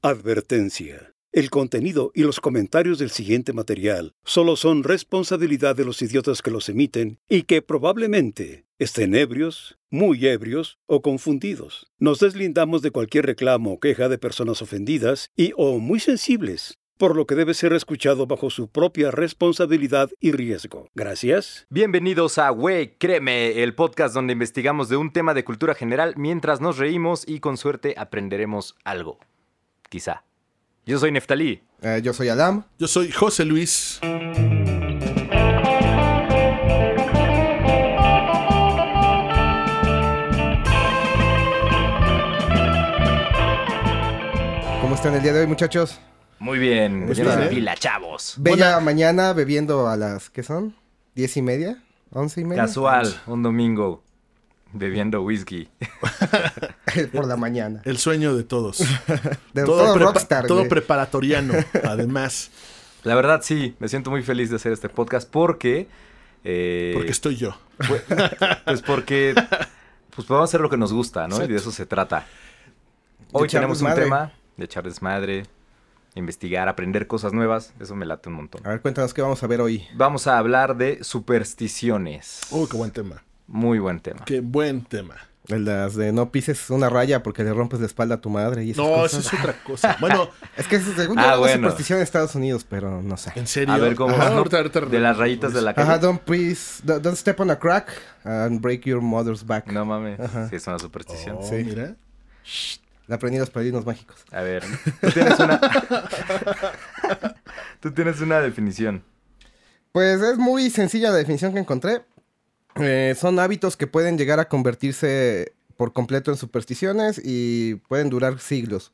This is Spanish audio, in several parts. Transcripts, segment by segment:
Advertencia. El contenido y los comentarios del siguiente material solo son responsabilidad de los idiotas que los emiten y que probablemente estén ebrios, muy ebrios o confundidos. Nos deslindamos de cualquier reclamo o queja de personas ofendidas y o muy sensibles, por lo que debe ser escuchado bajo su propia responsabilidad y riesgo. Gracias. Bienvenidos a Güey, créeme, el podcast donde investigamos de un tema de cultura general mientras nos reímos y con suerte aprenderemos algo. Quizá. Yo soy Neftalí. Eh, yo soy Adam. Yo soy José Luis. ¿Cómo están el día de hoy, muchachos? Muy bien, Muy bien. pila, chavos. Bella mañana bebiendo a las, ¿qué son? ¿Diez y media? ¿Once y media? Casual, un domingo, bebiendo whisky. Por la mañana. El sueño de todos. De todo, prepa- rockstar, todo güey. preparatoriano, además. La verdad sí, me siento muy feliz de hacer este podcast porque... eh, Porque estoy yo. Pues, pues porque pues podemos hacer lo que nos gusta, ¿no? Y de eso se trata. Hoy tenemos un tema de echar desmadre, investigar, aprender cosas nuevas. Eso me late un montón. A ver, cuéntanos qué vamos a ver hoy. Vamos a hablar de supersticiones. Uy, qué buen tema. Muy buen tema. Qué buen tema. El de las de no pises una raya porque le rompes la espalda a tu madre y esas No, cosas. eso es otra cosa. Bueno, Es que según Ah, bueno. superstición en Estados Unidos, pero no sé. en serio. A ver cómo Ajá, es, ¿no? ahorita- ahorita- De las rayitas de la calle. Ajá, don't please, don't step on a crack and break your mother's back. No mames, Ajá. sí es una superstición. Oh, Sí. mira. La aprendí en los padrinos mágicos. A ver, tú tienes una Tú tienes una definición. Pues es muy sencilla la definición que encontré. Eh, son hábitos que pueden llegar a convertirse por completo en supersticiones y pueden durar siglos.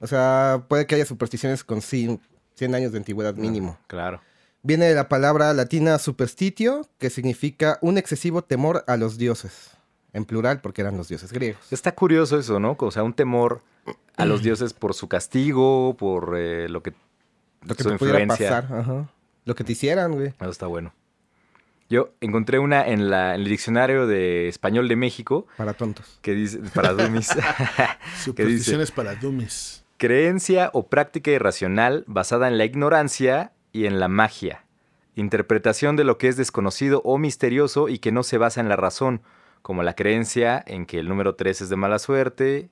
O sea, puede que haya supersticiones con cien 100 años de antigüedad mínimo. Claro. Viene de la palabra latina superstitio, que significa un excesivo temor a los dioses. En plural, porque eran los dioses griegos. Está curioso eso, ¿no? O sea, un temor a los dioses por su castigo, por eh, lo que Lo que su te pudiera pasar. Ajá. Lo que te hicieran, güey. Eso está bueno. Yo encontré una en, la, en el diccionario de español de México Para tontos. que dice, para dummies, Supersticiones para dummies. creencia o práctica irracional basada en la ignorancia y en la magia. Interpretación de lo que es desconocido o misterioso y que no se basa en la razón, como la creencia en que el número 3 es de mala suerte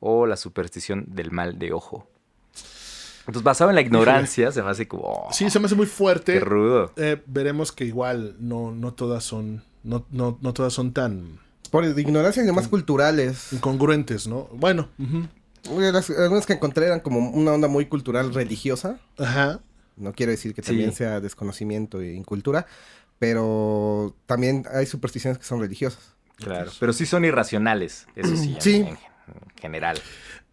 o la superstición del mal de ojo. Entonces, basado en la ignorancia, se me hace como... oh, Sí, se me hace muy fuerte. ¡Qué rudo! Eh, veremos que igual no, no todas son. No, no, no todas son tan Por ignorancia y demás culturales. incongruentes, ¿no? Bueno. las- algunas que encontré eran como una onda muy cultural religiosa. Ajá. No quiero decir que Sí. también sea desconocimiento e incultura, pero también hay supersticiones que son religiosas. Claro. Pero sí son irracionales, eso sí, Sí. en, en general.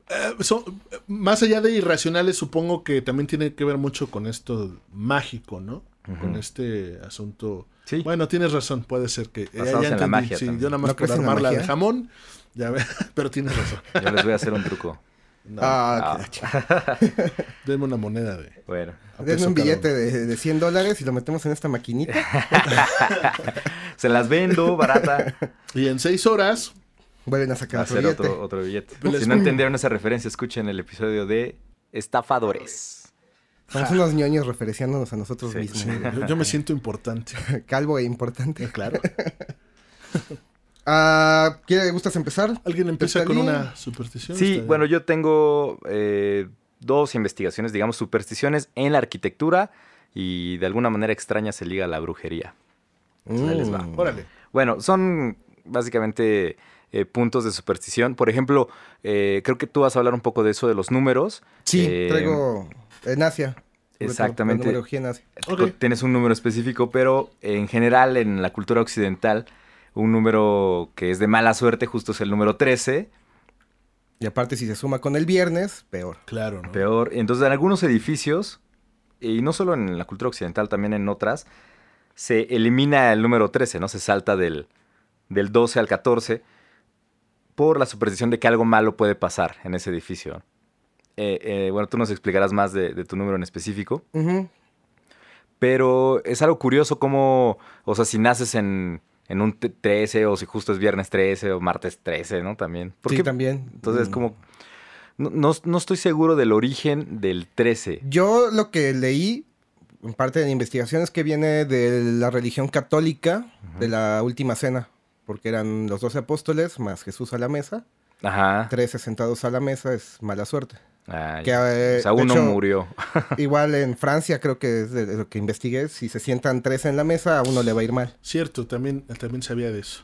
Eh, son- más allá de irracionales, supongo que también tiene que ver mucho con esto mágico, ¿no? Con este asunto. Sí. Bueno, tienes razón, puede ser que. eh, en la magia Sí, yo nada más ¿No por armarla de jamón, ya ve, pero tienes razón. Yo les voy a hacer un truco. No, ah, Ah. la ch- Denme una moneda de. Bueno. Denme un billete de, de 100 dólares y lo metemos en esta maquinita. Se las vendo, barata. Y en seis horas, Vuelven a sacar otro hacer billete. otro, otro billete. Si no entendieron esa referencia, escuchen el episodio de Estafadores. Somos unos ñoños referenciándonos a nosotros Sí, mismos. sí, yo, yo me siento importante. Calvo e importante. Claro. Ah, ¿quiere, ¿Gustas empezar? ¿Alguien empieza con una superstición? Sí, bueno, yo tengo eh, dos investigaciones, digamos, supersticiones en la arquitectura y de alguna manera extraña se liga a la brujería. Ahí les va. Mm. Órale. Bueno, son básicamente eh, puntos de superstición. Por ejemplo, eh, creo que tú vas a hablar un poco de eso, de los números. Sí, Eh, traigo en Asia. Exactamente. En Asia. Tienes un número específico, pero en general en la cultura occidental, un número que es de mala suerte justo es el número 13. Y aparte, si se suma con el viernes, peor. Claro, ¿no? Peor. Entonces, en algunos edificios, y no solo en la cultura occidental, también en otras, se elimina el número 13, ¿no? Se salta del, del 12 al 14 por la superstición de que algo malo puede pasar en ese edificio. Eh, eh, bueno, tú nos explicarás más de, de tu número en específico, pero es algo curioso cómo, o sea, si naces en, en un t- 13 o si justo es viernes 13 o martes 13, ¿no? También. Sí, Porque también. entonces, Mm. como, No, no- no estoy seguro del origen del 13. Yo lo que leí, en parte de la investigación, es que viene de la religión católica, de la última cena, porque eran los doce apóstoles más Jesús a la mesa. Ajá. Trece sentados a la mesa es mala suerte. Ah, Que, eh, o sea, uno hecho, murió. Igual en Francia, creo que es de de lo que investigué, si se sientan tres en la mesa, a uno le va a ir mal. Cierto, también, también sabía de eso.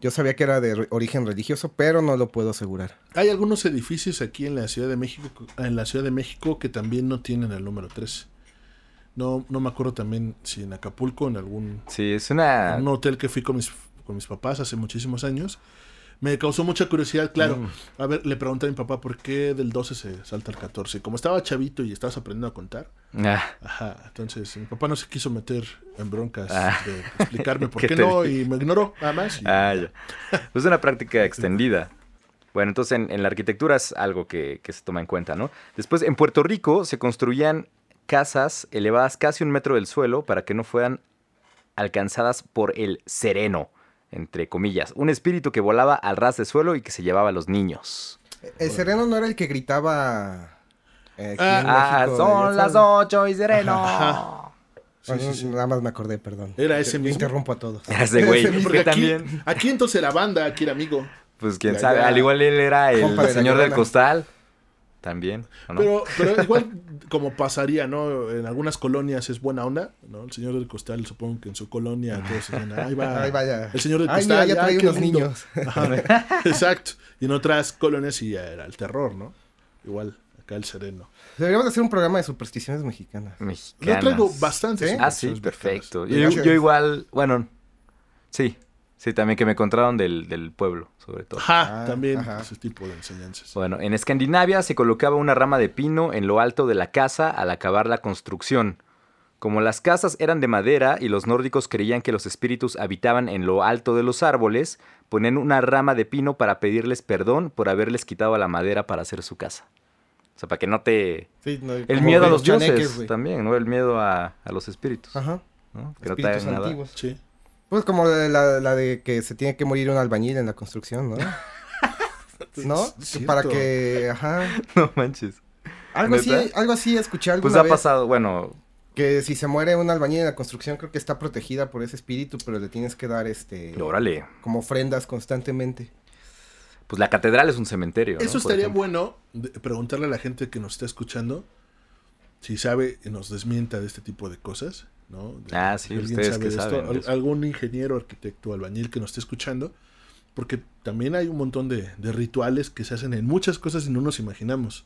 Yo sabía que era de re- origen religioso, pero no lo puedo asegurar. Hay algunos edificios aquí en la Ciudad de México, en la Ciudad de México que también no tienen el número 13. No, no me acuerdo también si en Acapulco, en algún Sí, es una... un hotel que fui con mis, con mis papás hace muchísimos años. Me causó mucha curiosidad, claro. Mm. A ver, le pregunté a mi papá por qué del 12 se salta al 14. Como estaba chavito y estabas aprendiendo a contar, Ah, ajá, entonces mi papá no se quiso meter en broncas Ah. de explicarme por ¿Qué no y me ignoró, nada más. y- ah, ya. Es una práctica extendida. Bueno, entonces en, en la arquitectura es algo que, que se toma en cuenta, ¿no? Después, en Puerto Rico se construían casas elevadas casi un metro del suelo para que no fueran alcanzadas por el sereno, entre comillas. Un espíritu que volaba al ras de suelo y que se llevaba a los niños. El sereno no era el que gritaba. eh, Ah, México, son las ocho y sereno. Ajá. Sí, Bueno, sí, sí. Nada más me acordé, perdón. Era ese Yo mismo. interrumpo a todos. Era ese güey. Ese. Porque que aquí, también. aquí entonces era banda, aquí era amigo. Pues quién sabe, al igual él era el señor del costal. También. Pero, pero igual como pasaría, ¿no? En algunas colonias es buena onda, ¿no? El señor del costal, supongo que en su colonia todos dicen, ahí va. Ahí vaya. El señor del Ay, costal. mira, ya ay, trae unos lindo. niños. Ajá, Exacto. Y en otras colonias sí era el terror, ¿no? Igual, acá el sereno. Deberíamos hacer un programa de supersticiones mexicanas. Yo Mexicanas. traigo bastantes. ¿Sí? Ah, sí, perfecto. Yo, yo igual, bueno, sí, sí, también que me encontraron del, del pueblo, sobre todo. Ajá, Ah, también ajá. ese tipo de enseñanzas. Bueno, en Escandinavia se colocaba una rama de pino en lo alto de la casa al acabar la construcción. Como las casas eran de madera y los nórdicos creían que los espíritus habitaban en lo alto de los árboles, ponían una rama de pino para pedirles perdón por haberles quitado la madera para hacer su casa. O sea, para que no te... Sí, no, El miedo a los dioses también, ¿no? El miedo a, a los espíritus. Ajá. ¿no? Que no te Espíritus nada. antiguos. Sí. Pues como de la, la de que se tiene que morir un albañil en la construcción, ¿no? ¿No? Para que, ajá. No manches. Algo así, algo así escuché alguna Pues ha vez. pasado, bueno, Que si se muere un albañil en la construcción, creo que está protegida por ese espíritu, pero le tienes que dar este órale. como ofrendas constantemente. Pues la catedral es un cementerio. Eso estaría bueno preguntarle a la gente que nos está escuchando si sabe y nos desmienta de este tipo de cosas, ¿no? De- Ah, sí, ustedes sabe que de esto, saben de al- eso. algún ingeniero, arquitecto, albañil que nos esté escuchando, porque también hay un montón de, de rituales que se hacen en muchas cosas y no nos imaginamos.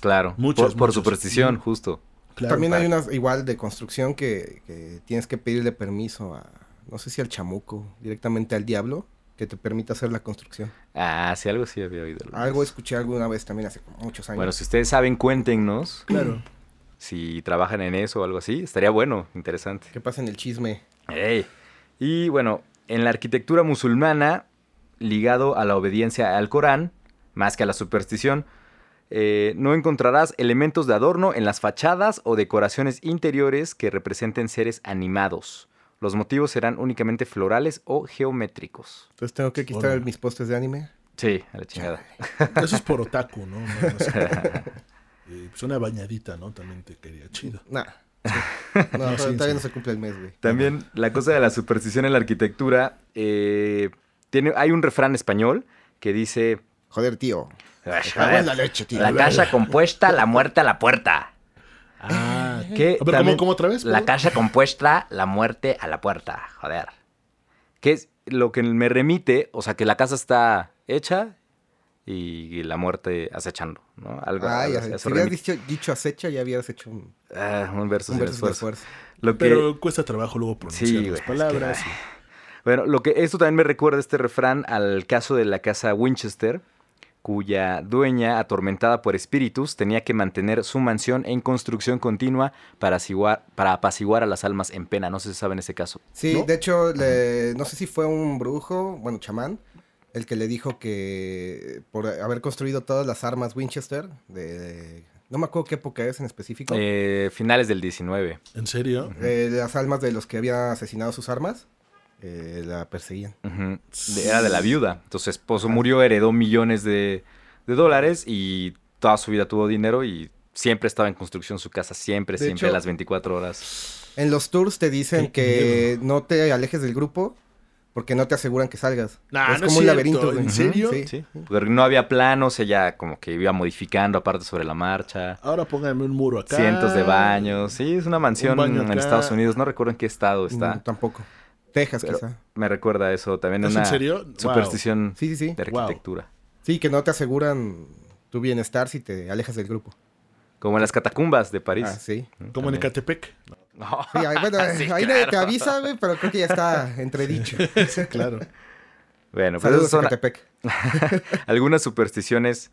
Claro, Muchas, por, por muchas. superstición, justo. Claro. También hay unas igual de construcción que, que tienes que pedirle permiso a, no sé si al chamuco, directamente al diablo, que te permita hacer la construcción. Ah, sí, algo sí había oído. Algo escuché alguna vez también hace muchos años. Bueno, si ustedes saben, cuéntenos Claro. Si trabajan en eso o algo así. Estaría bueno, interesante. ¿Qué pasa en el chisme? Ey. Y bueno, en la arquitectura musulmana, ligado a la obediencia al Corán, más que a la superstición, eh, no encontrarás elementos de adorno en las fachadas o decoraciones interiores que representen seres animados. Los motivos serán únicamente florales o geométricos. Entonces tengo que quitar mis postes de anime. Sí, a la chingada. Eso es por otaku, ¿no? No, no sé. Pues una bañadita, ¿no? También te quedaría chido. Nah. No, No, sí, todavía sí. no se cumple el mes, güey. También la cosa de la superstición en la arquitectura, eh, tiene, hay un refrán español que dice... Joder, tío. "Ay, Me cago en la leche, tío. La casa compuesta, la muerte a la puerta. Ah, Que A ver, también- ¿cómo, cómo otra vez? La casa compuesta, la muerte a la puerta. Joder. Que es lo que me remite, o sea, que la casa está hecha y la muerte acechando, ¿no? Algo, algo así, si hubieras dicho, dicho acecha, ya hubieras hecho un, Ah, un verso un sin verso de esfuerzo. esfuerzo. Lo que, Pero cuesta trabajo luego pronunciar Sí, las güey, es que, palabras. ay. Bueno, lo que esto también me recuerda este refrán al caso de la casa Winchester, cuya dueña, atormentada por espíritus, tenía que mantener su mansión en construcción continua para, apaciguar- para apaciguar a las almas en pena. No sé si saben ese caso. Sí, ¿No? de hecho, le- no sé si fue un brujo, bueno, chamán, el que le dijo que por haber construido todas las armas Winchester, de, de- no me acuerdo qué época es en específico, Eh, finales del 19. ¿En serio? eh, las almas de los que habían asesinado sus armas, eh, la perseguían. Era de la viuda. Entonces su esposo murió, heredó millones de, de dólares y toda su vida tuvo dinero y siempre estaba en construcción su casa, siempre, De siempre hecho- las 24 horas. En los tours te dicen que no te alejes del grupo porque no te aseguran que salgas. Nah, es no como es un laberinto. ¿en serio? Sí. Sí, porque no había planos, ella como que iba modificando aparte sobre la marcha. Ahora pónganme un muro acá. Cientos de baños. Sí, es una mansión en. Estados Unidos. No recuerdo en qué estado está. Mm, tampoco. Texas, Pero quizá. me recuerda a eso. También ¿Es una en serio? Wow. superstición Sí, sí, sí. de Wow. arquitectura. Sí, que no te aseguran tu bienestar si te alejas del grupo. Como en las catacumbas de París. Ah, sí. Como en. Ecatepec. No. Sí, ahí, bueno, Sí, ahí nadie te avisa, güey, pero creo que ya está entredicho. Sí, claro. Bueno, pues Saludos son a algunas supersticiones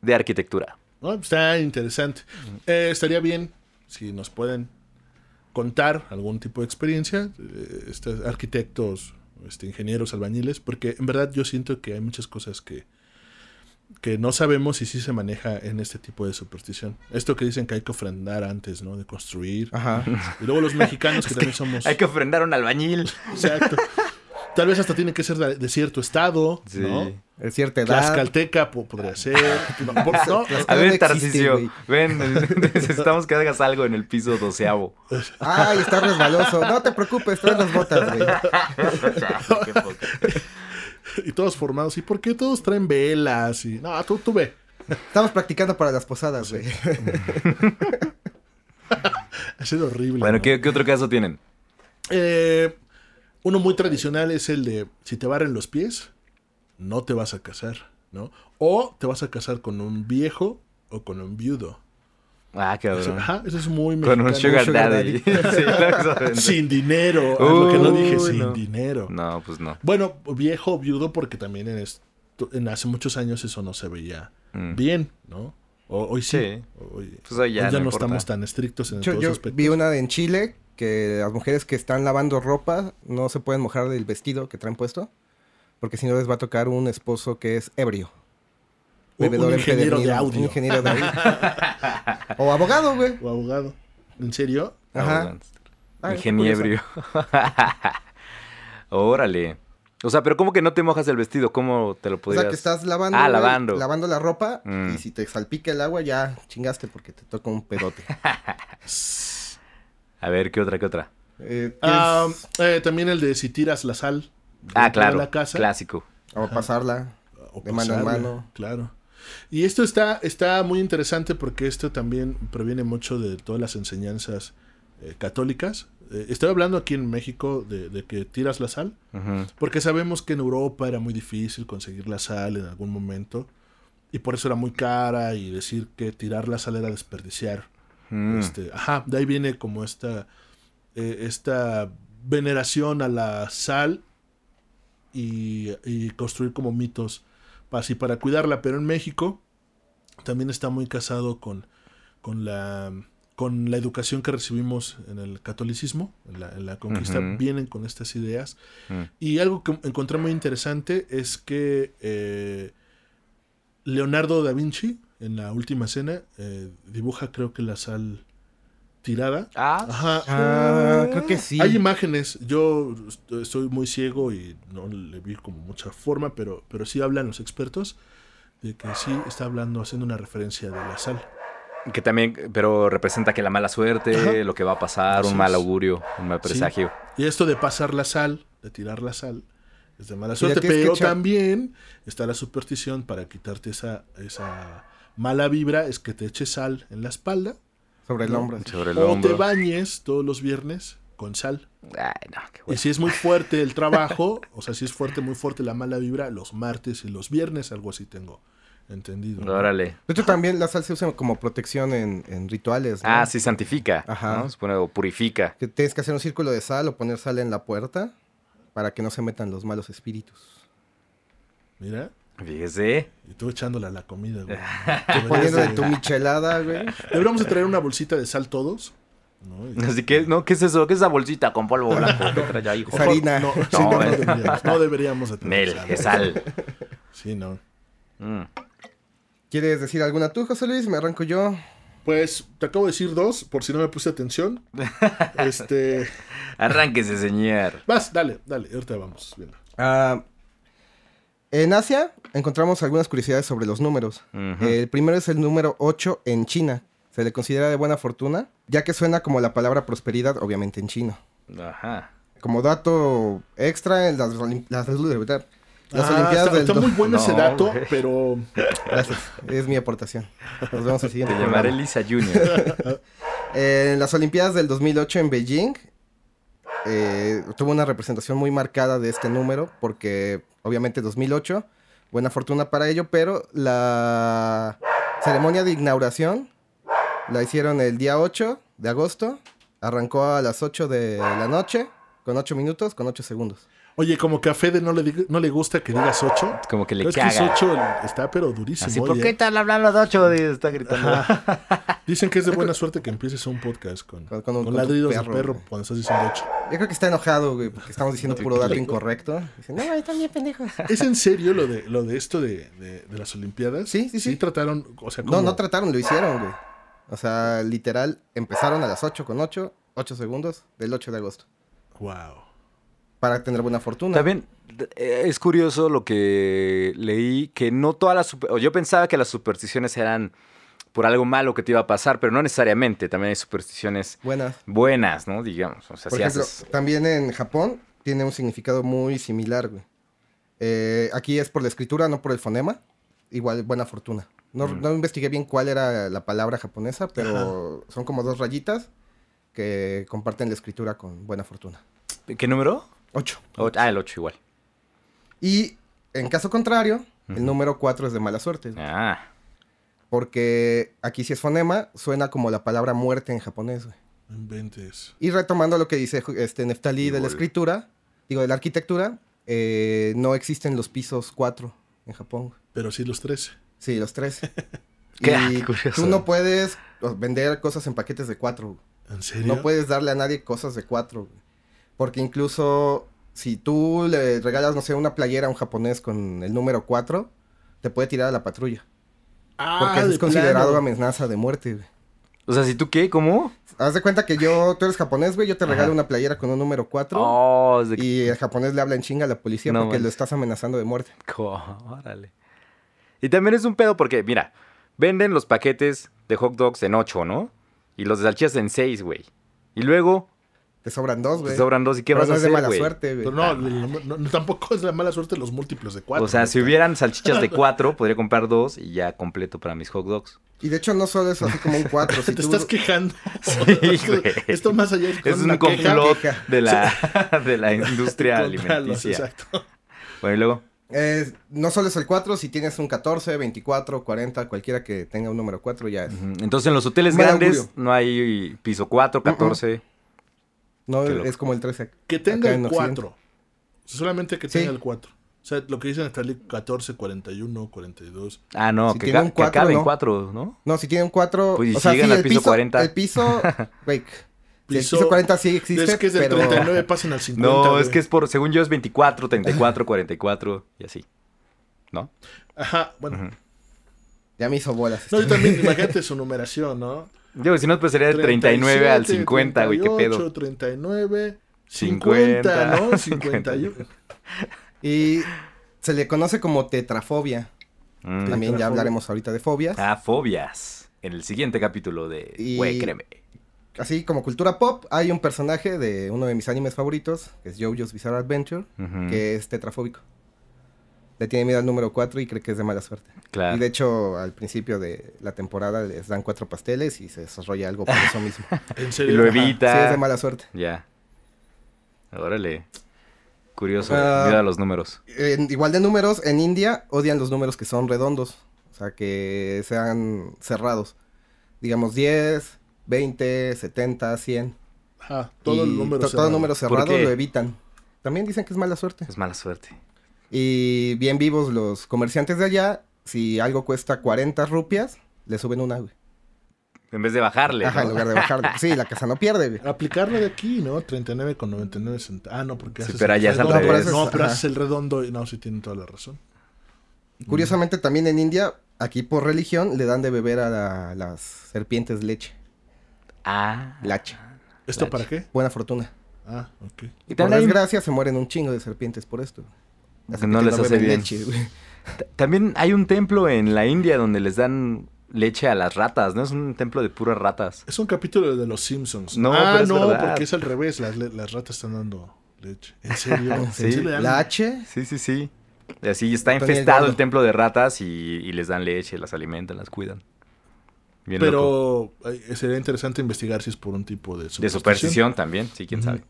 de arquitectura. No, pues, está interesante. Eh, estaría bien si nos pueden contar algún tipo de experiencia, eh, estos arquitectos, este, ingenieros, albañiles, porque en verdad yo siento que hay muchas cosas que, que no sabemos y sí se maneja en este tipo de superstición. Esto que dicen que hay que ofrendar antes, ¿no? De construir. Ajá. Y luego los mexicanos que también somos... Hay que ofrendar a un albañil. Exacto. Tal vez hasta tiene que ser de, de cierto estado, Sí. ¿no? En cierta edad. Tlaxcalteca po- podría ser. No, no, Tlaxcala A ver, güey. ven, necesitamos que hagas algo en el piso doceavo. Ay, está resbaloso. No te preocupes, trae las botas, güey. Y todos formados. ¿Y por qué todos traen velas? Y... No, tú, tú ve. Estamos practicando para las posadas, güey. Ha sido horrible. Bueno, ¿no? ¿qué, qué otro caso tienen? Eh, uno muy tradicional es el de si te barren los pies, no te vas a casar, ¿no? O te vas a casar con un viejo o con un viudo. Ah, cabrón. ajá, eso es muy Con un mexicano. sugar sugar daddy. Sí. Sin dinero. lo que no dije, sin no. dinero. No, pues no. Bueno, viejo viudo porque también en, esto- en hace muchos años eso no se veía Mm. bien, ¿no? O- hoy sí. Sí. Hoy, Pues hoy ya hoy no estamos tan estrictos en Yo, todos yo aspectos. vi una en Chile que las mujeres que están lavando ropa no se pueden mojar del vestido que traen puesto. Porque si no les va a tocar un esposo que es ebrio. Un- un Bebedor ingeniero de audio. Un ingeniero de audio. o abogado, güey. O abogado. ¿En serio? Ajá. Ah, Ingeniebrio. Órale. O sea, pero ¿cómo que no te mojas el vestido? ¿Cómo te lo O podrías...? sea, que estás lavando, Ah, güey, lavando. lavando la ropa Mm. y si te salpica el agua ya chingaste porque te toca un pedote. A ver, ¿qué otra, qué otra? Eh, Ah, ¿quieres- eh, también el de si tiras la sal. Ah, claro. la casa, Clásico. o pasarla. o de mano en pasarla, mano. Claro. Y esto está, está muy interesante porque esto también proviene mucho de todas las enseñanzas eh, católicas. Eh, estoy hablando aquí en México de, de que tiras la sal, porque sabemos que en Europa era muy difícil conseguir la sal en algún momento, y por eso era muy cara, y decir que tirar la sal era desperdiciar. Mm. Este, ajá, de ahí viene como esta, eh, esta veneración a la sal y, y construir como mitos así para cuidarla. Pero en México también está muy casado con, con, la, con la educación que recibimos en el catolicismo, en la, en la conquista. Vienen con estas ideas. Mm. Y algo que encontré muy interesante es que eh, Leonardo da Vinci, en la última cena, eh, dibuja creo que la sal tirada. Ah, Ajá. Ah, creo que sí. Hay imágenes, yo estoy muy ciego y no le vi como mucha forma, pero, pero sí hablan los expertos de que sí está hablando, haciendo una referencia de la sal. que también, pero representa que la mala suerte, Ajá. lo que va a pasar, Así un mal augurio, un mal Sí. presagio. Y esto de pasar la sal, de tirar la sal, es de mala suerte, pero también está la superstición para quitarte esa, esa mala vibra, es que te eches sal en la espalda Sobre el No, hombro. Sobre el o te bañes todos los viernes con sal. Ay, no, qué Y bueno. si es muy fuerte el trabajo, o sea, si es fuerte, muy fuerte la mala vibra, los martes y los viernes, algo así tengo entendido. ¿no? Órale. De hecho, también la sal se usa como protección en, en rituales. ¿no? Ah, sí, santifica. Ajá. ¿no? Se pone o purifica. Que tienes que hacer un círculo de sal o poner sal en la puerta para que no se metan los malos espíritus. Mira, Fíjese. y tú echándola a la comida, güey. Poniendo de tu michelada, güey. Deberíamos de traer una bolsita de sal todos. ¿no? Y- Así que, ¿no? ¿Qué es eso? ¿Qué es esa bolsita con polvo blanco que trae ahí? Es harina. No, sí, No, no, eh. deberíamos, no deberíamos de tener Nel, sal. es sal. Sí, no. Mm. ¿Quieres decir alguna tú, José Luis? Me arranco yo. Pues te acabo de decir dos, por si no me puse atención. Este. Arránquese, señor. Vas, dale, dale, ahorita vamos viendo. Ah, En Asia encontramos algunas curiosidades sobre los números. El primero es el número 8 en China. Se le considera de buena fortuna, ya que suena como la palabra prosperidad, obviamente en chino. Ajá. Como dato extra, en las, olim- las, las Ah, Olimpiadas está, del... está muy bueno ese dato, pero Gracias, es mi aportación. Nos vemos el Te siguiente llamaré programa. Lisa Junior. En las Olimpiadas del 2008 en Beijing, eh, tuvo una representación muy marcada de este número, porque obviamente 2008, buena fortuna para ello, pero la ceremonia de inauguración la hicieron el día 8 de agosto, arrancó a las 8 de la noche, con 8 minutos, con 8 segundos. oye, como que a Fede no le, diga- no le gusta que digas 8. Como que le es que es caga. 8 está pero durísimo. Así, ¿por oye. qué están hablando de ocho? Está gritando. Dicen que es de buena suerte que empieces un podcast con, ladridos de perro, güey. cuando estás diciendo 8. Yo creo que está enojado, güey, porque estamos diciendo puro dato incorrecto. Dice, no, están bien pendejos. ¿Es en serio lo de, lo de esto de, de- de las Olimpiadas? Sí, sí, sí. trataron, o sea, No, no trataron, lo hicieron, güey. O sea, literal, empezaron a las 8 con 8, 8 segundos del 8 de agosto. Wow. Para tener buena fortuna. También eh, es curioso lo que leí, que no todas las... Yo pensaba que las supersticiones eran por algo malo que te iba a pasar, pero no necesariamente. También hay supersticiones Buenas. buenas, ¿no? Digamos. O sea, Por si ejemplo, haces... también en Japón tiene un significado muy similar, güey. Eh, aquí es por la escritura, no por el fonema. Igual, buena fortuna. No, Mm. no investigué bien cuál era la palabra japonesa, pero son como dos rayitas que comparten la escritura con buena fortuna. ¿Qué número? 8. O- ah, el 8 igual. Y en caso contrario, el número 4 es de mala suerte. Ah, Porque aquí si es fonema, suena como la palabra muerte en japonés, güey. Inventes. Y retomando lo que dice este Neftali de la escritura, digo, de la arquitectura, eh, no existen los pisos 4 en Japón. güey. Pero sí los 13. Sí, los 3. Qué y curioso. tú no puedes vender cosas en paquetes de 4. ¿En serio? No puedes darle a nadie cosas de 4. Porque incluso si tú le regalas, no sé, una playera a un japonés con el número 4, te puede tirar a la patrulla. Ah, Porque es considerado plano. amenaza de muerte, güey. o sea, si tú qué, ¿cómo? Haz de cuenta que yo, tú eres japonés, güey, yo te regalo Ajá. una playera con un número 4 Oh, es de... y el japonés le habla en chinga a la policía No porque lo estás amenazando de muerte. Órale. Y también es un pedo porque, mira, venden los paquetes de hot dogs en 8, ¿no? Y los de salchichas en 6, güey. Y luego Te sobran dos, te güey. sobran dos. ¿Y qué Pero vas no a es de mala güey? suerte, güey. Pero no, no, no, no, tampoco es la mala suerte los múltiplos de 4. O sea, si hubieran salchichas de 4, podría comprar dos y ya completo para mis hot dogs. Y de hecho no solo es así como un 4. Te estás quejando. güey. Esto más allá es, Es un complot queja. de la, de la industria alimenticia. Exacto. Bueno, y luego. no solo es el 4, si tienes un 14, 24, 40, cualquiera que tenga un número 4 ya es. Entonces, en los hoteles Mal grandes augurio. no hay piso 4, 14. No, loco. es como el 13. Que tenga el en 4. Solamente que Sí. tenga el 4. O sea, lo que dicen hasta el 14, 41, 42. Ah, no, Si que, tiene ca- un que cuatro, acabe en no. 4, ¿no? No, si tiene un 4. Pues, y o sea, siguen sí, al el piso piso 40. El piso, güey. sí, El Piso- piso 40 sí existe, es que es del pero 39 pasan al 50. No, güey. es que es por, según yo, es 24, 34, 44 y así. ¿No? Ajá, bueno. Ujú. ya me hizo bolas. No, yo también, imagínate su numeración, ¿no? Digo, si no, pues sería de 39 al 50, güey, qué pedo. 39, 50, 50, ¿no? 51. Y se le conoce como tetrafobia. Mm. También ya hablaremos ahorita de fobias. Ah, fobias. En el siguiente capítulo de Y- Güey, créeme. Así como cultura pop, hay un personaje de uno de mis animes favoritos, que es JoJo's Bizarre Adventure, que es tetrafóbico. Le tiene miedo al número 4 y cree que es de mala suerte. Claro. Y de hecho, al principio de la temporada les dan cuatro pasteles y se desarrolla algo por eso mismo. En Y serio. lo Ajá. Sí, evita. es de mala suerte. Ya. Órale. Curioso. Ah. Mira los números. En- igual de números, en India odian los números que son redondos. O sea, que sean cerrados. Digamos 10, 20, 70, 100. Ajá, todo el Y número to- cerrado. todo número cerrado lo evitan. También dicen que es mala suerte. Es mala suerte. Y bien vivos los comerciantes de allá, si algo cuesta 40 rupias, le suben una, güey. En vez de bajarle. Ajá, ¿no? en lugar de bajarle. Sí, la casa no pierde, güey. Aplicarlo de aquí, ¿no? 39 con 99 centavos. Ah, no, porque Sí, haces pero el allá es al redondo. revés. No, pero, No, pero haces el redondo y no, sí tienen toda la razón. Curiosamente también en India, aquí por religión, le dan de beber a la- las serpientes leche. Ah. Lache. ¿Esto Lache. para qué? Buena fortuna. Ah, ok. Y Por desgracia se mueren un chingo de serpientes por esto. Así No que les hace bien. leche, güey. T- También hay un templo en la India donde les dan leche a las ratas, ¿no? Es un templo de puras ratas. Es un capítulo de los Simpsons. No, ah, pero es no, verdad. porque es al revés. Las, las ratas están dando leche. ¿En serio? ¿En Sí. serio le dan? La H, Sí, sí, sí. Y Así está infestado el templo de ratas y, y les dan leche, las alimentan, las cuidan. Bien. Pero sería interesante investigar si es por un tipo de De superstición. superstición también, sí, quién sabe.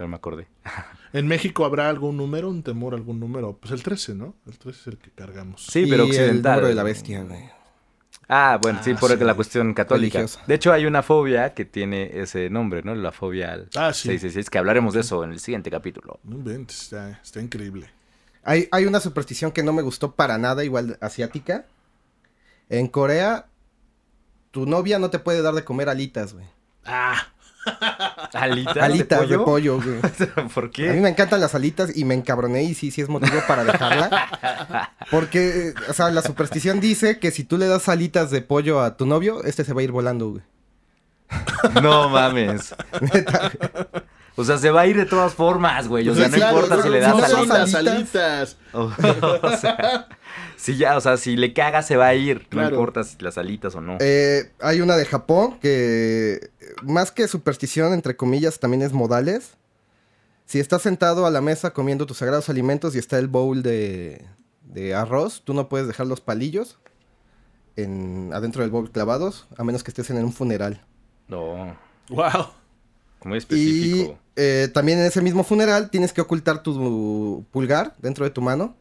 Pero me acordé. ¿En México habrá algún número, un temor, algún número? Pues el 13, ¿no? El 13 es el que cargamos. Sí, pero y el occidental. número de la bestia, güey. Ah, bueno, sí, Ah, por sí. la cuestión católica. Religiosa. De hecho, hay una fobia que tiene ese nombre, ¿no? La fobia al Ah, sí. 666, que hablaremos de eso en el siguiente capítulo. Está, está increíble. Hay, hay una superstición que no me gustó para nada, igual asiática. En Corea, tu novia no te puede dar de comer alitas, güey. Ah, ¿Alitas, Alitas de pollo? güey. ¿Por A mí qué? me encantan las alitas y me encabroné y sí, sí es motivo para dejarla. Porque, o sea, la superstición dice que si tú le das alitas de pollo a tu novio, este se va a ir volando, güey. No mames. Neta. O sea, se va a ir de todas formas, güey. O sea, Sí, no claro, importa si le no das son alitas. las alitas. alitas. O, o sea, si ya, o sea, si le caga se va a ir. No importa si las alitas o no. Eh, hay una de Japón que, más que superstición, entre comillas, también es modales. Si estás sentado a la mesa comiendo tus sagrados alimentos y está el bowl de, de arroz, tú no puedes dejar los palillos en, adentro del bowl clavados, a menos que estés en un funeral. No, Wow. muy Y específico. eh, también en ese mismo funeral tienes que ocultar tu pulgar dentro de tu mano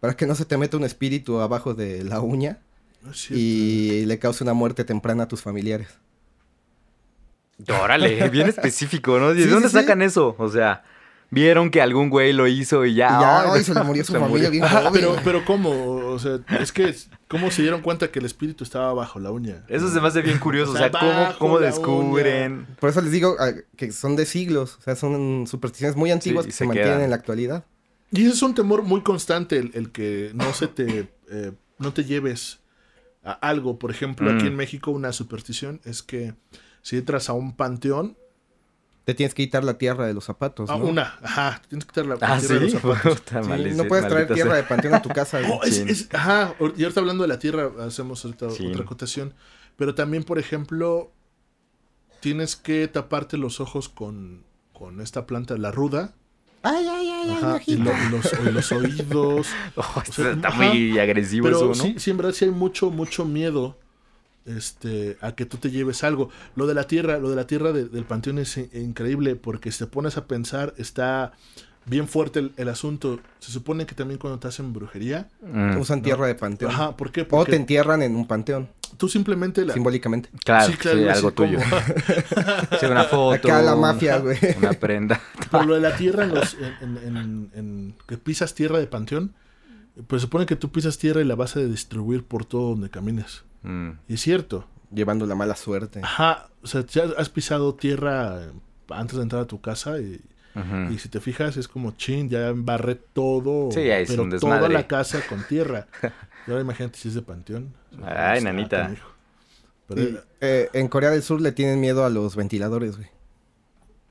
para que no se te meta un espíritu abajo de la uña No es cierto. y le cause una muerte temprana a tus familiares. Órale, bien específico, ¿no? ¿De Sí, dónde sí, sí. sacan eso? O sea, vieron que algún güey lo hizo y ya. Y ya, ay, se le murió su se familia murió. bien joven. pero, pero ¿cómo? O sea, es que, ¿cómo se dieron cuenta que el espíritu estaba bajo la uña? Eso se me hace bien curioso. O O sea, ¿cómo, cómo descubren? Por eso les digo ah, que son de siglos, o sea, son supersticiones muy antiguas y que se se mantienen en la actualidad. Y ese es un temor muy constante, el, el que no se te, eh, no te lleves a algo. Por ejemplo, aquí Mm. en México una superstición es que si entras a un panteón, Te tienes que quitar la tierra de los zapatos, a ¿no? una, ajá, tienes que quitar la Ah, tierra de los zapatos. Puta, Sí, maldice- no puedes traer tierra sea. de panteón a tu casa. Oh, es- Sí. es- ajá, or- y ahorita hablando de la tierra, hacemos ahorita Sí. otra acotación. Pero también, por ejemplo, tienes que taparte los ojos con, con esta planta, la ruda. Ay, ay, ay, ay, Ajá, y, ojito. lo- y los, y los oídos. Oh, O sea, está ajá, muy agresivo Pero eso, ¿no? sí, sí, en verdad sí hay mucho, mucho miedo este, a que tú te lleves algo. Lo de la tierra, lo de la tierra de- del panteón es i- increíble porque si te pones a pensar, está bien fuerte el, el asunto. Se supone que también cuando te hacen brujería, Mm, Usan tierra de panteón. ajá, ¿por qué? O Porque te entierran en un panteón, tú simplemente la... simbólicamente. Claro, Sí, claro, algo tuyo. Sí, una foto. Acá la mafia, güey. Una prenda. Por lo de la tierra, en los, en, en- en- en- que pisas tierra de panteón, pues se supone que tú pisas tierra y la vas a distribuir por todo donde camines. Mm. Y es cierto. Llevando la mala suerte. Ajá, o sea, ya has pisado tierra antes de entrar a tu casa y, Y si te fijas es como chin, ya embarré todo, Sí, ahí es pero un toda desmadre. la casa con tierra. Y ahora imagínate si es de panteón. Ay, Está nanita. Pero, Y, eh, en Corea del Sur le tienen miedo a los ventiladores, güey.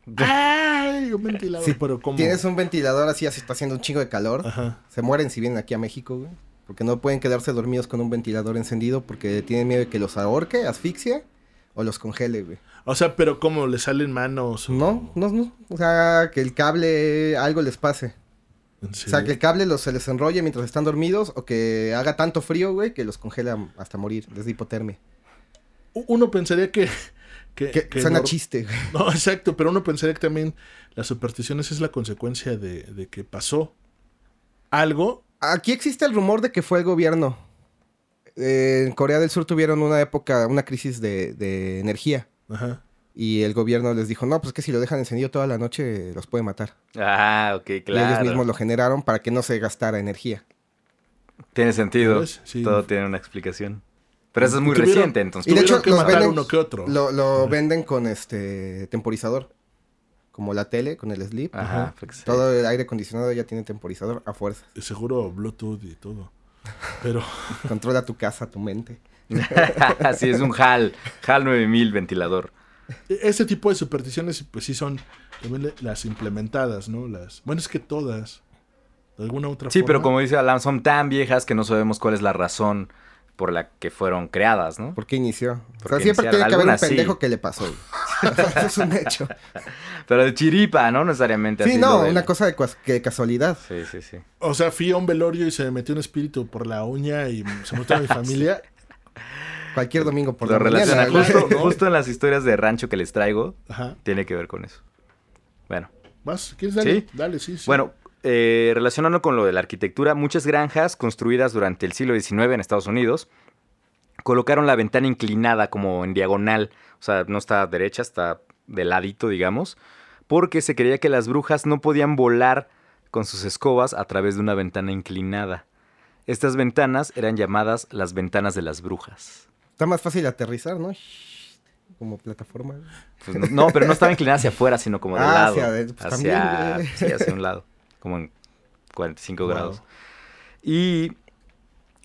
ay, un ventilador, Si pero como Tienes un ventilador así, así está haciendo un chingo de calor. Ajá. Se mueren si vienen aquí a México, güey. Porque no pueden quedarse dormidos con un ventilador encendido porque tienen miedo de que los ahorque, asfixie o los congele, güey. O sea, pero como le salen manos. o- No, no, no. O sea, que el cable algo les pase. ¿En O sea, que el cable los, se les enrolle mientras están dormidos o que haga tanto frío, güey, que los congela hasta morir. Les hipotermia. Uno pensaría que. que, Que, que suena chiste, güey. No, exacto, pero uno pensaría que también las supersticiones es la consecuencia de, de que pasó algo. Aquí existe el rumor de que fue el gobierno. Eh, en Corea del Sur tuvieron una época, una crisis de, de energía. Ajá. Y el gobierno les dijo, no, pues que si lo dejan encendido toda la noche, los puede matar. Ah, ok, Y ellos claro. mismos lo generaron para que no se gastara energía. Tiene sentido. Todo tiene una explicación. Pero eso es muy Tuvieron- reciente, entonces. Y de hecho, que los matar venden- uno que otro. Lo, lo venden con este temporizador. Como la tele, con el sleep. Ajá, pues. Todo el aire acondicionado ya tiene temporizador a fuerza. Seguro Bluetooth y todo. Pero Controla tu casa, tu mente. sí, es un HAL. HAL 9000 ventilador. este tipo de supersticiones, pues sí son también las implementadas, ¿no? Las, bueno, es que todas. De alguna otra Sí, forma. pero como dice Alan, son tan viejas que no sabemos cuál es la razón por la que fueron creadas, ¿no? ¿Por qué inició? O ¿Por sea, siempre tiene que haber un sí. pendejo que le pasó. es un hecho. Pero de chiripa, ¿no? Necesariamente Sí, así no, una cosa de, casualidad. Sí, sí, sí. O sea, fui a un velorio y se me metió un espíritu por la uña y se metió a mi familia. Cualquier domingo por la relaciona mañana. justo, justo en las historias de rancho que les traigo, Ajá. tiene que ver con eso. Bueno, ¿Vas? ¿Quieres darle? Sí. Dale, sí, sí. bueno, eh, relacionando con lo de la arquitectura, muchas granjas construidas durante el siglo XIX en Estados Unidos colocaron la ventana inclinada como en diagonal, o sea, no está derecha, está de ladito, digamos, porque se creía que las brujas no podían volar con sus escobas a través de una ventana inclinada. Estas ventanas eran llamadas las ventanas de las brujas. Está más fácil aterrizar, ¿no? Como plataforma. Pues no, no, pero no estaba inclinada hacia afuera, sino como de Ah, lado. hacia pues, hacia, también, güey. sí, hacia un lado. Como en 45 Wow. grados. Y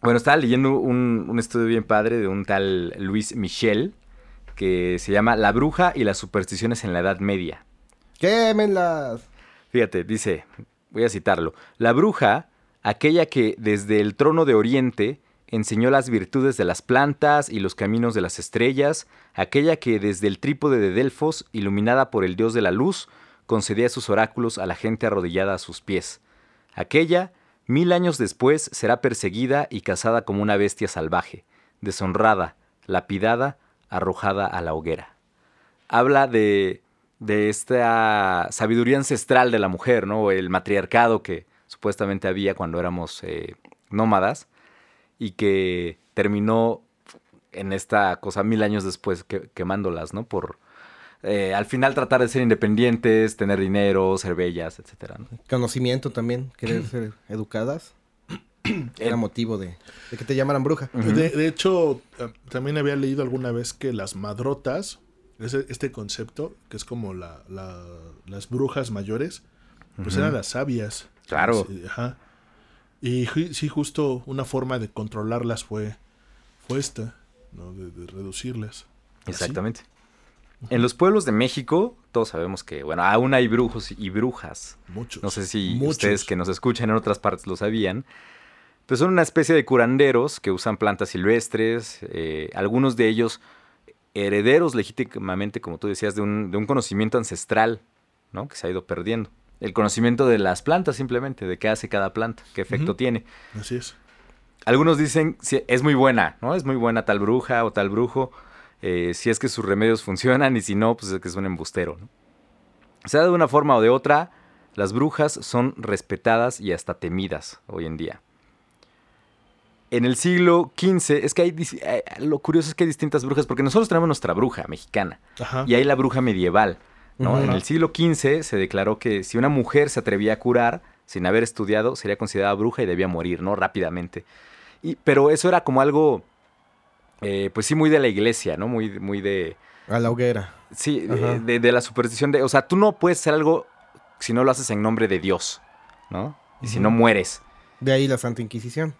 bueno, estaba leyendo un, un estudio bien padre de un tal Luis Michel que se llama La bruja y las supersticiones en la Edad Media. ¡Quémenlas! Fíjate, dice, voy a citarlo. La bruja, aquella que desde el trono de Oriente enseñó las virtudes de las plantas y los caminos de las estrellas, aquella que desde el trípode de Delfos, iluminada por el dios de la luz, concedía sus oráculos a la gente arrodillada a sus pies. Aquella, mil años después, será perseguida y cazada como una bestia salvaje, deshonrada, lapidada, arrojada a la hoguera. Habla de, de esta sabiduría ancestral de la mujer, ¿no? El matriarcado que supuestamente había cuando éramos eh, nómadas y que terminó en esta cosa mil años después que- quemándolas, ¿no? Por eh, al final tratar de ser independientes, tener dinero, ser bellas, etcétera, ¿no? Conocimiento también, querer ser educadas. Era motivo de, de que te llamaran bruja. de, de hecho, eh, también había leído alguna vez que las madrotas, ese- este concepto, que es como la, la- las brujas mayores, pues eran las sabias. Claro. Ajá. Y sí, justo una forma de controlarlas fue, fue esta, ¿no? De, de reducirlas. Así. Exactamente. En los pueblos de México, todos sabemos que, bueno, aún hay brujos y brujas. Muchos. No sé si muchos. ustedes que nos escuchan en otras partes lo sabían. Pues son una especie de curanderos que usan plantas silvestres, eh, algunos de ellos herederos legítimamente, como tú decías, de un, de un conocimiento ancestral, ¿no? Que se ha ido perdiendo. El conocimiento de las plantas simplemente, de qué hace cada planta, qué efecto tiene. Así es. Algunos dicen, si es muy buena, ¿no? Es muy buena tal bruja o tal brujo, eh, si es que sus remedios funcionan y si no, pues es que es un embustero, ¿no? Sea de una forma o de otra, las brujas son respetadas y hasta temidas hoy en día. En el siglo XV, es que hay, eh, lo curioso es que hay distintas brujas, porque nosotros tenemos nuestra bruja mexicana Ajá. y hay la bruja medieval. En el siglo XV se declaró que si una mujer se atrevía a curar sin haber estudiado, sería considerada bruja y debía morir, ¿no? Rápidamente. Y, pero eso era como algo, eh, pues sí, muy de la iglesia, ¿no? Muy, muy de... A la hoguera. Sí, de, de- de la superstición de... O sea, tú no puedes hacer algo si no lo haces en nombre de Dios, ¿no? Y si no mueres. De ahí la Santa Inquisición.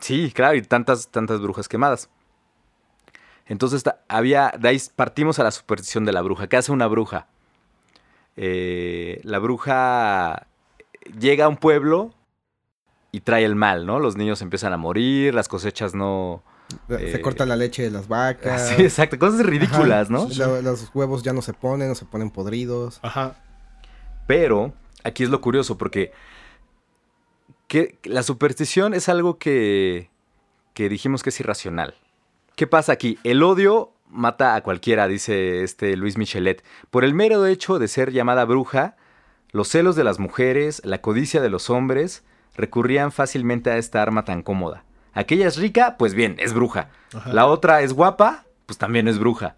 Sí, claro, y tantas, tantas brujas quemadas. Entonces había, de ahí partimos a la superstición de la bruja. ¿Qué hace una bruja? Eh, la bruja llega a un pueblo y trae el mal, ¿no? Los niños empiezan a morir, las cosechas no... Se Eh, corta la leche de las vacas. Sí, exacto, cosas ridículas, ¿no? Los huevos ya no se ponen, o se ponen podridos. Ajá. Pero aquí es lo curioso porque que la superstición es algo que, que dijimos que es irracional. ¿Qué pasa aquí? El odio mata a cualquiera, dice este Luis Michelet. Por el mero hecho de ser llamada bruja, los celos de las mujeres, la codicia de los hombres, recurrían fácilmente a esta arma tan cómoda. Aquella es rica, pues bien, es bruja. Ajá. La otra es guapa, pues también es bruja.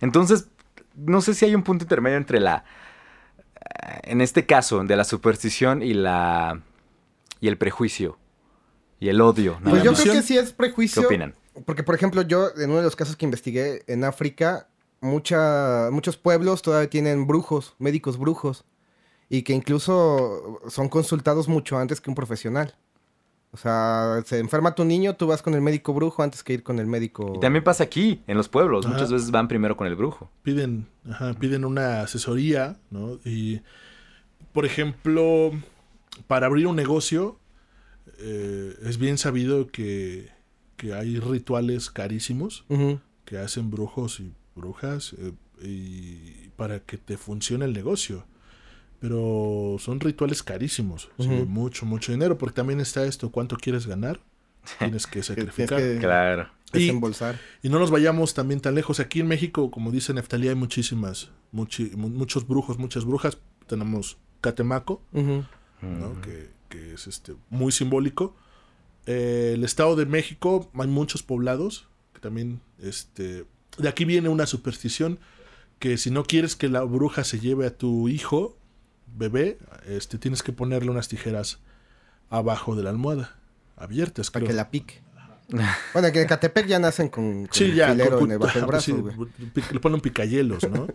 Entonces, no sé si hay un punto intermedio entre la, eh, en este caso, de la superstición y la y el prejuicio y el odio. Pues yo más. creo que sí es ¿Qué prejuicio. opinan? Porque, por ejemplo, yo, en uno de los casos que investigué en África, mucha, muchos pueblos todavía tienen brujos, médicos brujos, y que incluso son consultados mucho antes que un profesional. O sea, se enferma tu niño, tú vas con el médico brujo antes que ir con el médico. Y también pasa aquí, en los pueblos. Ajá. Muchas veces van primero con el brujo. piden, ajá, piden una asesoría, ¿no? Y, por ejemplo, para abrir un negocio eh, es bien sabido que, que hay rituales carísimos que hacen brujos y brujas eh, y para que te funcione el negocio. Pero son rituales carísimos, sí, mucho, mucho dinero, porque también está esto, ¿cuánto quieres ganar? Tienes que Tienes sacrificar. que Claro. Y- desembolsar. Y no nos vayamos también tan lejos. Aquí en México, como dice Neftalí, hay muchísimas, muchi- mu- muchos brujos, muchas brujas. Tenemos Catemaco, que, que es este muy simbólico. Eh, el Estado de México, hay muchos poblados que también, este, de aquí viene una superstición que si no quieres que la bruja se lleve a tu hijo, bebé, este, tienes que ponerle unas tijeras abajo de la almohada, abiertas. Para creo. que la pique. Bueno, que en Catepec ya nacen con, con Sí, el ya. filero con- en el, bajo el sí, brazo, le ponen picayelos, ¿no?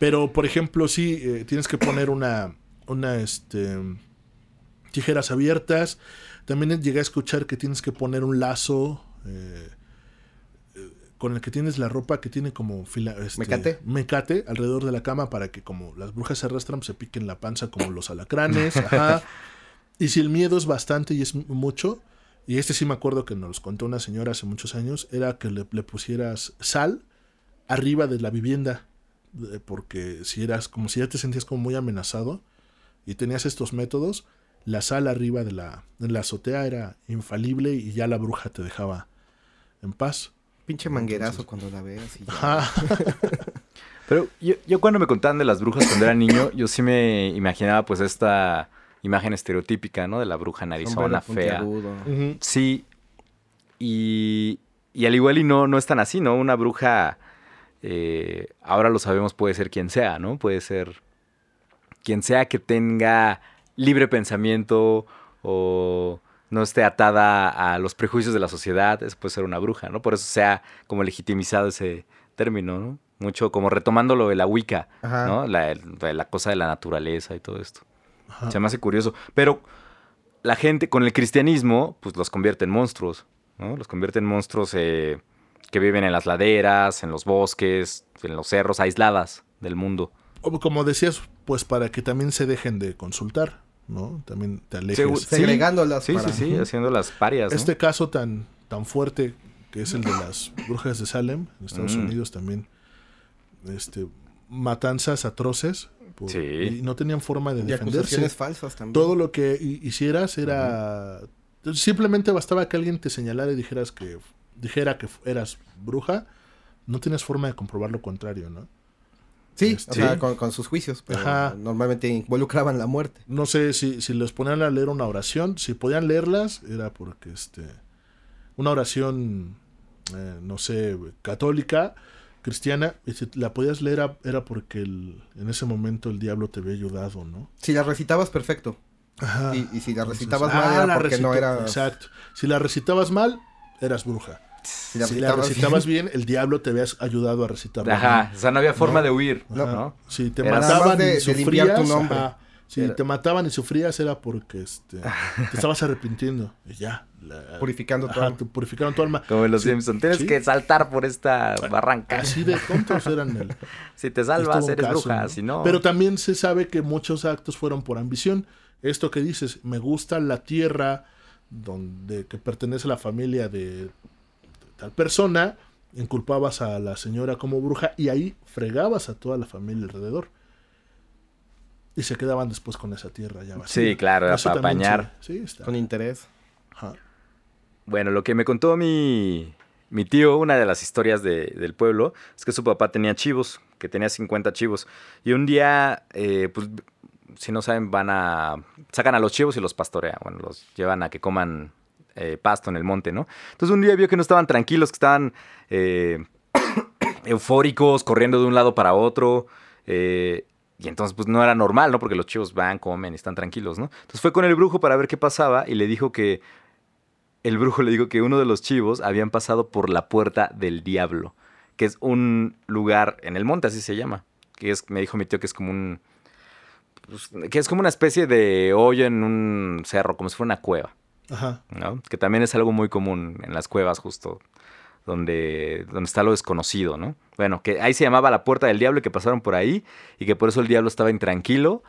Pero, por ejemplo, sí, eh, tienes que poner una, una, este, tijeras abiertas. También llegué a escuchar que tienes que poner un lazo eh, eh, con el que tienes la ropa que tiene como fila, este, Mecate. mecate alrededor de la cama para que como las brujas se arrastran, se piquen la panza como los alacranes. ajá. Y si el miedo es bastante y es mucho, y este sí me acuerdo que nos contó una señora hace muchos años, era que le, le pusieras sal arriba de la vivienda, eh, porque si eras como si ya te sentías como muy amenazado y tenías estos métodos, la sal arriba de la, de la azotea era infalible y ya la bruja te dejaba en paz. Pinche manguerazo cuando la veas y ya. Pero yo, yo cuando me contaban de las brujas cuando era niño, yo sí me imaginaba pues esta imagen estereotípica, ¿no? De la bruja narizona, fea. Ujú. Sí. Y, y al igual y no, no es tan así, ¿no? Una bruja, eh, ahora lo sabemos, puede ser quien sea, ¿no? Puede ser quien sea que tenga libre pensamiento o no esté atada a los prejuicios de la sociedad, eso puede ser una bruja, ¿no? Por eso se ha como legitimizado ese término, ¿no? Mucho como retomando lo de la Wicca, Ajá. ¿no? La, la- cosa de la naturaleza y todo esto. Ajá. Se me hace curioso. Pero la gente con el cristianismo, pues los convierte en monstruos, ¿no? Los convierte en monstruos eh, que viven en las laderas, en los bosques, en los cerros, aisladas del mundo. Como decías, pues para que también se dejen de consultar, ¿no? También te alejes. Segu- Segregándolas Sí, para- sí, sí, haciendo las parias, ¿no? Este caso tan, tan fuerte que es el de las brujas de Salem, en Estados Mm. Unidos también, este, matanzas atroces, por- Sí. y no tenían forma de Y defenderse. falsas también. Todo lo que hi- hicieras era... Simplemente bastaba que alguien te señalara y dijeras que dijera que eras bruja, no tienes forma de comprobar lo contrario, ¿no? Sí, Sí. o sea, con, con sus juicios, pero Ajá. normalmente involucraban la muerte. No sé si, si les ponían a leer una oración, si podían leerlas, era porque este una oración, eh, no sé, católica, cristiana, y si la podías leer era, era porque el- en ese momento el diablo te había ayudado, ¿no? Si las recitabas, perfecto. Ajá. Y, y si la Entonces, recitabas ah, mal era la porque no era... Exacto. Si la recitabas mal, eras bruja. Si la si la recitabas bien, el diablo te había ayudado a recitarla Ajá, bien. o sea, no había forma de huir, No. ¿no? Si te Era- mataban de- y sufrías, tu nombre. ajá. si Era- te mataban y sufrías era porque este, te estabas arrepintiendo. Y ya. la- Purificando tu ajá, alma. te purificaron tu alma. Como en los Sí, Simpsons. Tienes sí. que saltar por esta barranca. Así de tontos eran el, Si te salvas, eres caso, bruja. ¿no? Si no. Pero también se sabe que muchos actos fueron por ambición. Esto que dices, me gusta la tierra donde que pertenece a la familia de tal persona, inculpabas a la señora como bruja y ahí fregabas a toda la familia alrededor. Y se quedaban después con esa tierra ya vacía. Sí, claro, para apañar. Sí, sí está. Con interés. Ajá. Bueno, lo que me contó mi, mi tío, una de las historias de- del pueblo, es que su papá tenía chivos, que tenía 50 chivos. Y un día, eh, pues, si no saben, van a... Sacan a los chivos y los pastorean. Bueno, los llevan a que coman eh, pasto en el monte, ¿no? Entonces un día vio que no estaban tranquilos, que estaban eh, eufóricos, corriendo de un lado para otro. eh, y entonces, pues no era normal, ¿no? Porque los chivos van, comen están tranquilos, ¿no? Entonces fue con el brujo para ver qué pasaba y le dijo que el brujo le dijo que uno de los chivos habían pasado por la puerta del diablo, que es un lugar en el monte, así se llama. Que es, me dijo mi tío que es como un. pues, que es como una especie de hoyo en un cerro, como si fuera una cueva, Ajá. ¿no? Que también es algo muy común en las cuevas, justo donde, donde está lo desconocido, ¿no? Bueno, que ahí se llamaba la puerta del diablo y que pasaron por ahí y que por eso el diablo estaba intranquilo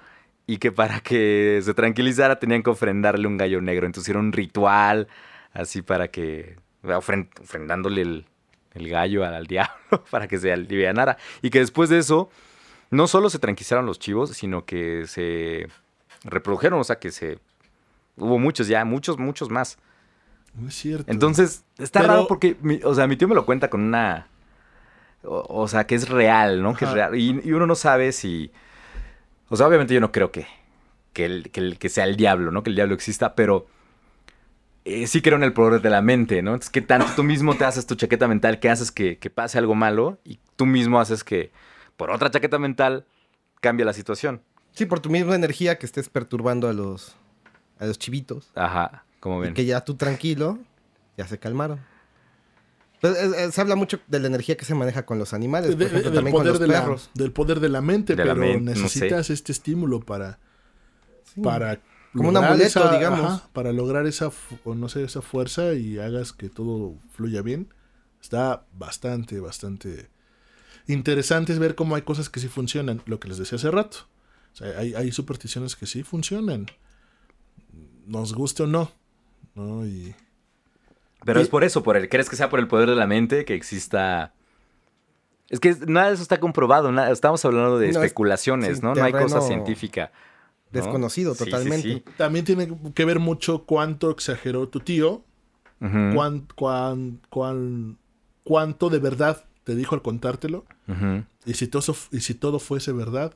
y que para que se tranquilizara tenían que ofrendarle un gallo negro. Entonces hicieron un ritual así para que, ofren- ofrendándole el, el gallo al, al diablo para que se alivianara. Y que después de eso, no solo se tranquilizaron los chivos, sino que se reprodujeron, o sea que se... Hubo muchos ya, muchos, muchos más. No es cierto. Entonces, está Pero- raro porque, mi- o sea, mi tío me lo cuenta con una... O, o sea, que es real, ¿no? Que es real. Y, y uno no sabe si... O sea, obviamente yo no creo que, que, el- que el- que sea el diablo, ¿no? Que el diablo exista, pero... eh, sí creo en el poder de la mente, ¿no? Entonces, ¿qué tanto tú mismo te haces tu chaqueta mental que haces que, que pase algo malo? Y tú mismo haces que, por otra chaqueta mental, cambie la situación. Sí, por tu misma energía que estés perturbando a los, a los chivitos. Ajá, como Y ven. que ya tú tranquilo, ya se calmaron. Pues, eh, se habla mucho de la energía que se maneja con los animales, De- por de- ejemplo, del, también con poder los de la, perros. del poder de la mente, De la pero mente, no sé. necesitas este estímulo para, Sí. para Como un lograr amuleto, digamos. para lograr esa o no sé esa fuerza y hagas que todo fluya bien está bastante bastante interesante es ver cómo hay cosas que sí funcionan lo que les decía hace rato o sea, hay, hay supersticiones que sí funcionan nos guste o no no y Pero Y- es por eso, por el, ¿crees que sea por el poder de la mente que exista? Es que nada de eso está comprobado, nada, estamos hablando de No, es- especulaciones, sí, ¿no? No hay cosa científica. ¿no? desconocido Sí, sí, totalmente. sí. también tiene que ver mucho cuánto exageró tu tío cuán, cuán- cuán- cuánto de verdad te dijo al contártelo y si todo, y si todo fuese verdad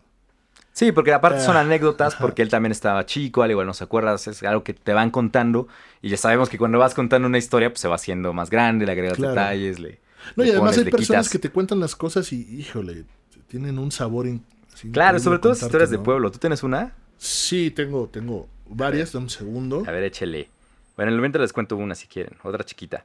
Sí, porque aparte son Ah, anécdotas, porque él también estaba chico, al igual no se acuerdas, es algo que te van contando y ya sabemos que cuando vas contando una historia, pues se va haciendo más grande, le agregas Claro. detalles, le... No, y además pones, hay personas quitas. que te cuentan las cosas y, híjole, tienen un sabor in- Claro, sobre todo contarte, historias de pueblo. ¿Tú tienes una? Sí, tengo, tengo varias, dame un segundo. A ver, échele. Bueno, en el momento les cuento una si quieren, otra chiquita.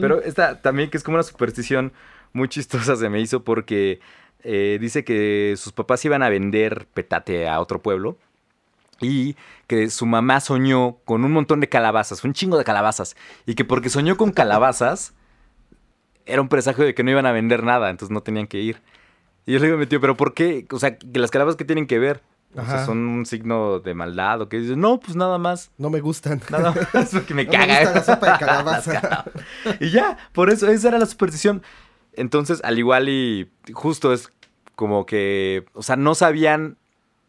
Pero esta también que es como una superstición muy chistosa se me hizo porque eh, dice que sus papás iban a vender petate a otro pueblo y que su mamá soñó con un montón de calabazas, un chingo de calabazas, y que porque soñó con calabazas era un presagio de que no iban a vender nada, entonces no tenían que ir. Y yo le digo a mi tío, pero ¿por qué? O sea, que las calabazas que tienen que ver, o sea, son un signo de maldad o que no, pues nada más. No me gustan. Nada más porque me No me caga. gusta la sopa de calabaza. y ya, por eso, esa era la superstición. Entonces, al igual y justo es como que, o sea, no sabían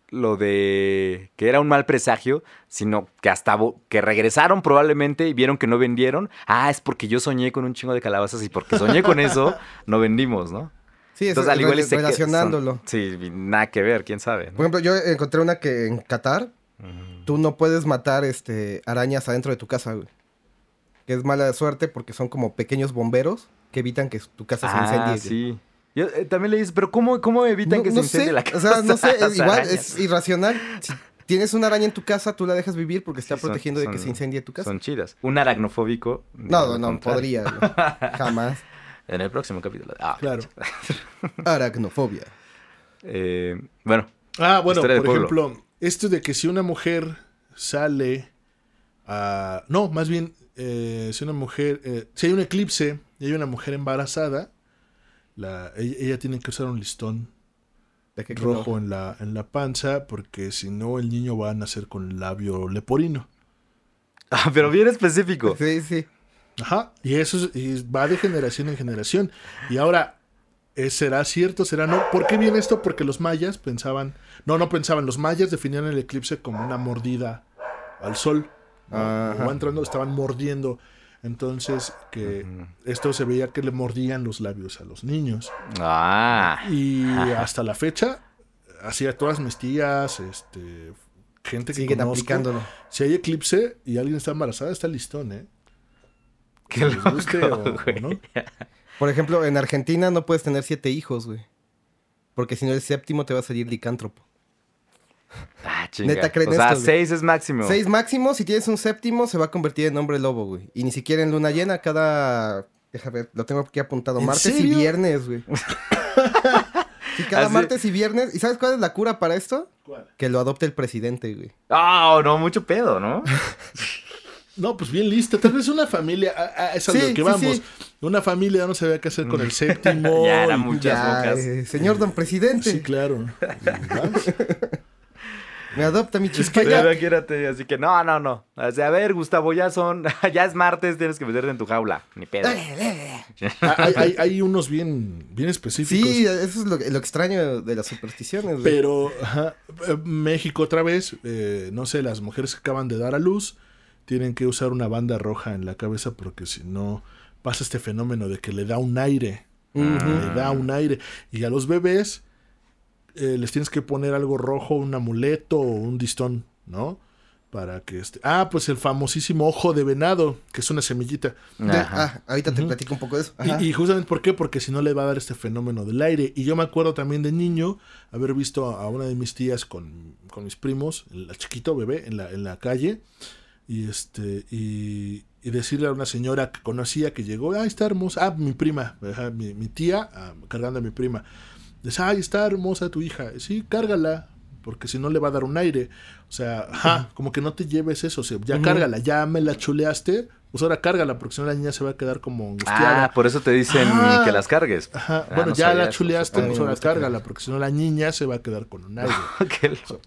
lo de que era un mal presagio, sino que hasta que regresaron probablemente y vieron que no vendieron. Ah, es porque yo soñé con un chingo de calabazas y porque soñé con eso, no vendimos, ¿no? Sí, Entonces, al igual relacionándolo. son- sí, nada que ver, quién sabe. ¿no? Por ejemplo, yo encontré una que en Qatar tú no puedes matar este arañas adentro de tu casa, güey. Que es mala suerte porque son como pequeños bomberos que evitan que tu casa se incendie. Ah, sí. Yo eh, también le dices, pero ¿cómo, cómo evitan No, que se no incendie sé, la casa? O sea, no sé, es igual, arañas. es irracional. Si tienes una araña en tu casa, tú la dejas vivir porque está Sí, son- protegiendo de que son- se incendie tu casa. Son chidas. Un aracnofóbico. No, no, contrario. podría. Jamás. En el próximo capítulo. Ah, Claro. Aracnofobia. eh, bueno, Ah, bueno, por pueblo. ejemplo, esto de que si una mujer sale a... No, más bien, eh, si una mujer... eh, si hay un eclipse y hay una mujer embarazada, la, ella, ella tiene que usar un listón ¿De qué rojo color? en la, en la panza porque si no el niño va a nacer con el labio leporino. Ah, pero bien específico. Sí, sí. Ajá, y eso es- y va de generación en generación. Y ahora, ¿eh, ¿será cierto? ¿Será no? ¿Por qué viene esto? Porque los mayas pensaban, no, no pensaban, los mayas definían el eclipse como una mordida al sol. ¿no? Entrando, estaban mordiendo. Entonces, que esto se veía que le mordían los labios a los niños. Ah. Y hasta la fecha, así a todas mis tías, este, gente que Siguen conozco, aplicándolo. si hay eclipse y alguien está embarazada, está listón, ¿eh? Qué Que les guste loco, o- o güey. no. Por ejemplo, en Argentina no puedes tener siete hijos, güey. Porque si no el séptimo te va a salir licántropo. Chinga. Neta, ¿creen o sea, esto, güey? seis es máximo. Seis máximo, si tienes un séptimo, se va a convertir en hombre lobo, güey. Y ni siquiera en luna llena, cada. Déjame ver, lo tengo aquí apuntado. ¿En Martes serio? y viernes, güey. Sí, cada Así- martes y viernes. ¿Y sabes cuál es la cura para esto? Que lo adopte el presidente, güey. Ah, no, mucho pedo, ¿no? No, pues bien lista. Tal vez una familia, a- a- es a lo Sí, que sí, vamos. sí. Una familia no sabía qué hacer con el séptimo. Ya era y- muchas Ya, bocas. eh, señor don presidente. Sí, claro. Y vas. Me adopta mi Es que chica. ya- Imagínate, así que no, no, no. O sea, a ver, Gustavo, ya son, ya es martes, tienes que meterte en tu jaula. Ni pedo. Ah, hay, hay- hay unos bien, bien específicos. Sí, eso es lo, lo extraño de las supersticiones. güey. Pero ajá, eh, México otra vez, eh, no sé, las mujeres que acaban de dar a luz tienen que usar una banda roja en la cabeza porque si no pasa este fenómeno de que le da un aire. Le da un aire. Y a los bebés eh, les tienes que poner algo rojo, un amuleto o un distón, ¿no? Para que este... Ah, pues el famosísimo ojo de venado, que es una semillita. Ajá. ah, ahorita te platico un poco de eso. Ajá. Y, y justamente por qué, porque si no le va a dar este fenómeno del aire. Y yo me acuerdo también de niño haber visto a una de mis tías con, con mis primos, el chiquito bebé, en la, en la calle, y este, y, y decirle a una señora que conocía que llegó, ah, está hermosa, ah, mi prima, mi, mi tía, ah, cargando a mi prima. Dice, ay, está hermosa tu hija. Sí, cárgala, porque si no le va a dar un aire. O sea, ajá, como que no te lleves eso, o sea, ya cárgala, ya me la chuleaste, pues ahora cárgala, porque si no la niña se va a quedar como angustiada. Ah, por eso te dicen Ah. que las cargues. Ajá, Ah, bueno, no ya la chuleaste, pues ahora cárgala, porque si no la niña se va a quedar con un aire. Qué loco.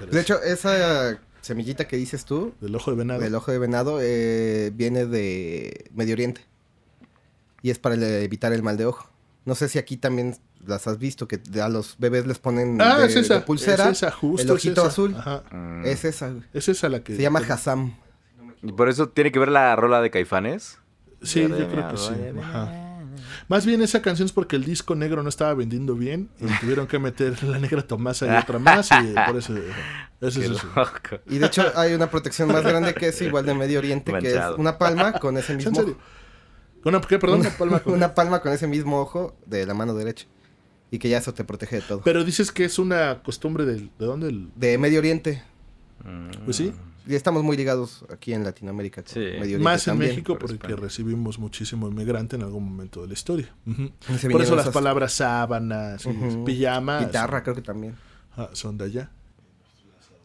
De hecho, esa semillita que dices tú, Del ojo de venado. del ojo de venado, eh, viene de Medio Oriente. Y es para evitar el mal de ojo. No sé si aquí también las has visto, que a los bebés les ponen ah, de, es esa. de pulsera es esa, justo el es ojito esa. azul. Ajá. Mm. Es esa, güey. Es esa la que. Se llama Hassam. Y por eso tiene que ver la rola de Caifanes. Sí, yo creo que sí. Ajá. Más bien esa canción es porque el disco negro no estaba vendiendo bien y tuvieron que meter la negra Tomasa y otra más y por eso. Es. Y de hecho hay una protección más grande que es igual de Medio Oriente, que es una palma con ese ¿En mismo serio? ¿Una, ¿Qué? Perdón, una palma con- una palma con ese mismo ojo de la mano derecha. Y que ya eso te protege de todo. Pero dices que es una costumbre del, de dónde el... De Medio Oriente. Pues sí, Y estamos muy ligados aquí en Latinoamérica. Sí. Medio Oriente más en también. México por porque España. recibimos muchísimo inmigrante en algún momento de la historia. Por eso las esas- palabras sábanas, pijamas Guitarra, creo que también. ah, son de allá.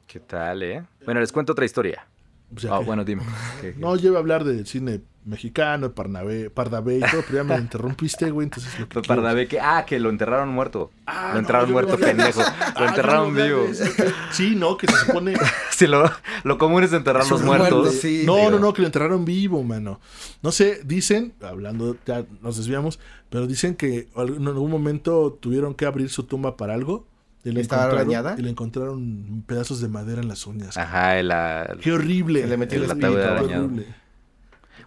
¿Qué tal, eh? Bueno, les cuento otra historia. O sea Ah, que- bueno, dime. ¿Qué- qué? No, yo iba a hablar del cine mexicano, Parnabé, Pardavé y todo, pero ya me interrumpiste, güey, entonces lo que Pues quiero- Pardavé que, ah, que lo enterraron muerto. Ah, lo enterraron muerto, pendejo. Ah, Lo yo enterraron vivo. de. Sí, no, que se supone... Sí, lo, lo común es enterrar los muertos. muertos, sí. No, Digo, no, no, que lo enterraron vivo, mano. No sé, dicen, hablando, ya nos desviamos, pero dicen que en algún momento tuvieron que abrir su tumba para algo. Y le, ¿Estaba arañada? y le encontraron pedazos de madera en las uñas. Ajá, el, el- Qué horrible. Se le metió el el ataúd espíritu, arañado. horrible.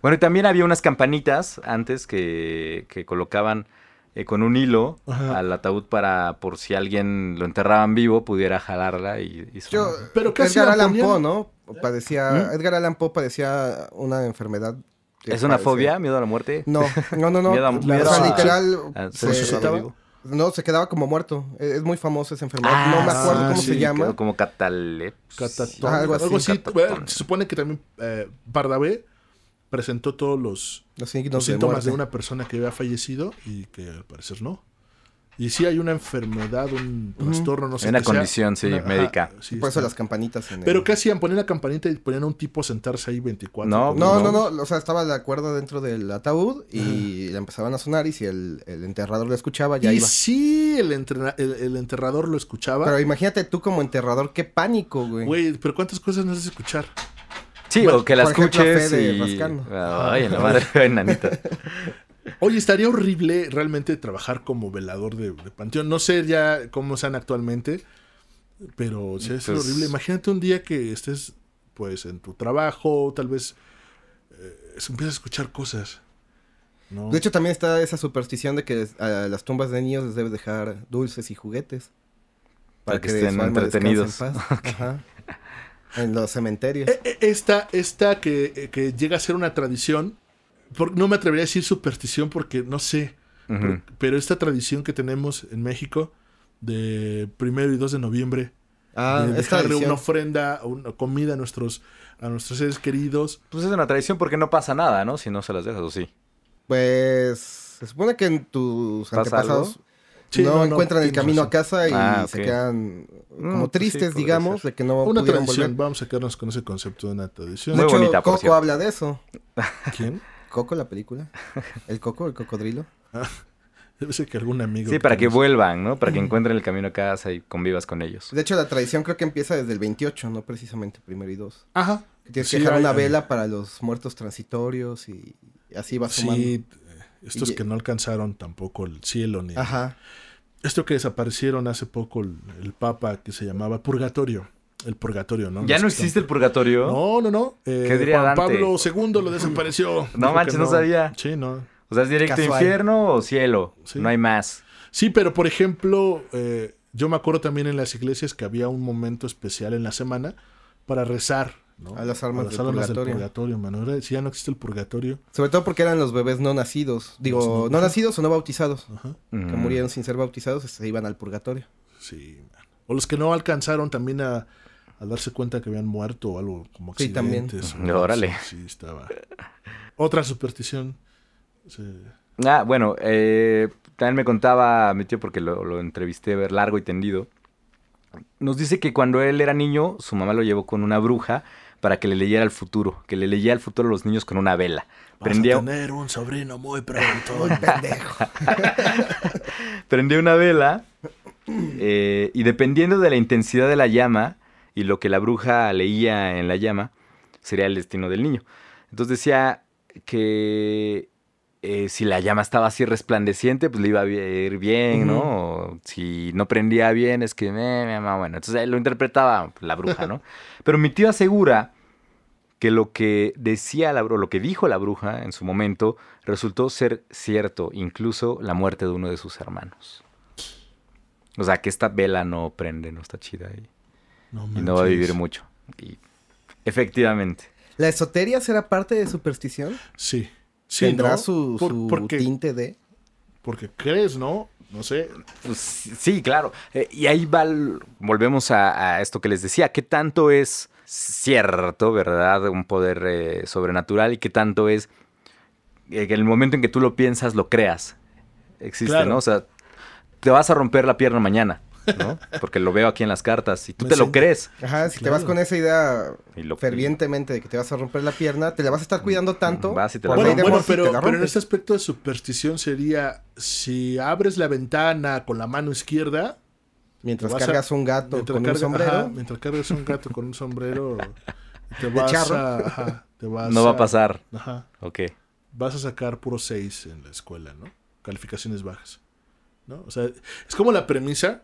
Bueno, y también había unas campanitas antes que, que colocaban eh, con un hilo Ajá. al ataúd para, por si alguien lo enterraban vivo, pudiera jalarla y, y Yo. Pero ¿qué Edgar? Allan Poe, ¿no? Padecía, ¿Mm? Edgar Allan Poe padecía una enfermedad. ¿Es una fobia? ¿Miedo a la muerte? No, no, no, no. Miedo a- o miedo sea, a- literal, a se- ser resucitaba? No, se quedaba como muerto. Es es muy famosa esa enfermedad. Ah, no me acuerdo sí, cómo se llama. Como catalepsia. Catatón, Ah, algo algo así. Bueno, se supone que también eh, Pardavé presentó todos los, Los de síntomas de, una persona que había fallecido y que al parecer no. Y sí hay una enfermedad, un trastorno, no sé Una qué sea. condición, sí, Una- ajá, médica. sí, Por eso está. las campanitas en el- Pero ¿qué hacían? Ponían la campanita y ponían a un tipo a sentarse ahí 24. No, No, no, no, o sea, estaba la cuerda dentro del ataúd y le empezaban a sonar y si el, el enterrador lo escuchaba ya Y iba. sí, el, entrena- el, el enterrador lo escuchaba. Pero imagínate tú como enterrador, qué pánico, güey. Güey, pero ¿cuántas cosas no haces escuchar? Sí, Bueno, o que la ejemplo, escuches Fede y... rascando. Ay, en la madre enanita. Oye, estaría horrible realmente trabajar como velador de, de panteón. No sé ya cómo sean actualmente, pero sí, es Pues- horrible. Imagínate un día que estés, pues, en tu trabajo, tal vez eh, empiezas a escuchar cosas. ¿no? De hecho, también está esa superstición de que a las tumbas de niños les debes dejar dulces y juguetes. Para que su estén descanse en entretenidos. paz. Ajá. En los cementerios. Eh, eh, Esta, esta que, eh, que llega a ser una tradición, por- no me atrevería a decir superstición porque no sé, pero, pero esta tradición que tenemos en México de primero y 2 de noviembre, Ah, de dejarle tradición. una ofrenda, una comida a nuestros, a nuestros seres queridos. Pues es una tradición porque no pasa nada, ¿no? Si no se las dejas, o sí. Pues se supone que en tus ¿Pasa antepasados algo? Sí, no, no, no, encuentran el camino razón. a casa y Ah, se quedan como Mm, pues sí, tristes, digamos, ser. de que no Una pudieron tradición, volver. vamos a quedarnos con ese concepto de una tradición. De Muy hecho, bonita, Coco habla de eso. ¿Quién? Coco, la película. El Coco, el cocodrilo. Debe ser que algún amigo. Sí, para que vuelvan, ¿no? Para que encuentren el camino a casa y convivas con ellos. De hecho, la tradición creo que empieza desde el 28, no precisamente primero y dos. Ajá. Que tienes Sí, que dejar hay- una hay- vela para los muertos transitorios y, así vas sumando. Sí, eh, estos Y- que no alcanzaron tampoco el cielo ni. Ajá. Esto que desaparecieron hace poco el, el Papa que se llamaba Purgatorio. El Purgatorio, ¿no? ¿Ya no existe el purgatorio? No, no, no. Eh, ¿Qué diría Juan Dante? Pablo II lo desapareció. No manches, no sabía. Sí, no. O sea, es directo Casual. infierno o cielo. Sí. No hay más. Sí, pero por ejemplo, eh, yo me acuerdo también en las iglesias que había un momento especial en la semana para rezar. ¿no? A las almas del almas purgatorio. purgatorio, mano. Ahora, Si ya no existe el purgatorio. Sobre todo porque eran los bebés no nacidos. Digo, no nacidos o no bautizados. Ajá. Que Mm. murieron sin ser bautizados, se iban al purgatorio. Sí, man. O los que no alcanzaron también a, a darse cuenta que habían muerto o algo como Sí, también. accidentes. O algo órale. así, Sí, estaba. Otra superstición. Sí. Ah, bueno, eh, también me contaba mi tío porque lo, lo entrevisté ver largo y tendido. Nos dice que cuando él era niño, su mamá lo llevó con una bruja para que le leyera el futuro, que le leía el futuro a los niños con una vela. Vas Prendía, a tener un sobrino muy pronto. Muy pendejo. prendía una vela eh, y dependiendo de la intensidad de la llama y lo que la bruja leía en la llama, sería el destino del niño. Entonces decía que eh, si la llama estaba así resplandeciente, pues le iba a ir bien, ¿no? O si no prendía bien, es que, eh, me ama, bueno, entonces lo interpretaba la bruja, ¿no? Pero mi tío asegura que lo que decía la bruja, lo que dijo la bruja en su momento, resultó ser cierto, incluso la muerte de uno de sus hermanos. O sea, que esta vela no prende, no está chida y, No y no va a vivir mucho. Y efectivamente. ¿La esoteria será parte de superstición? Sí. Sí, ¿Tendrá ¿no? su, Por- su porque, tinte de...? porque crees, ¿no? No sé. Pues, sí, claro. Eh, y ahí va, el- volvemos a, a esto que les decía, qué tanto es cierto, ¿verdad? Un poder eh, sobrenatural y qué tanto es eh, que en el momento en que tú lo piensas, lo creas. Existe, Claro. ¿no? O sea, te vas a romper la pierna mañana, ¿no? Porque lo veo aquí en las cartas y tú Me te lo crees. Ajá, si te vas con esa idea Y lo- fervientemente de que te vas a romper la pierna, te la vas a estar cuidando tanto. Vas y te la Bueno, bueno, pero, te la pero en este aspecto de superstición sería si abres la ventana con la mano izquierda. Mientras a- cargas un gato mientras con carga- un sombrero. ajá, mientras cargas un gato con un sombrero, te De vas charro. a. ajá, te vas No va a pasar. Ajá. Ok. Vas a sacar puro 6 en la escuela, ¿no? Calificaciones bajas. ¿No? O sea, es como la premisa.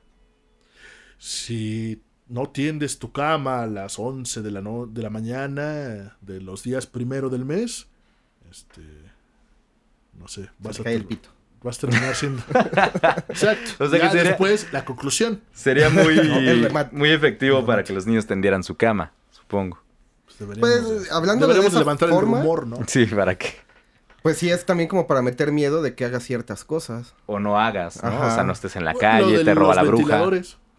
Si no tiendes tu cama a las 11 de la, no- de la mañana de los días primero del mes, este. No sé, vas te a, cae el pito. vas a terminar siendo. Exacto. O sea que Ya sería- después, la conclusión. Sería muy, muy efectivo para que los niños tendieran su cama, supongo. Pues, Pues, hablando de deberíamos esa levantar forma- el rumor, ¿no? Sí, para que Pues sí, es también como para meter miedo de que hagas ciertas cosas. o no hagas, ¿no? Ajá. O sea, no estés en la calle, de te roba la bruja.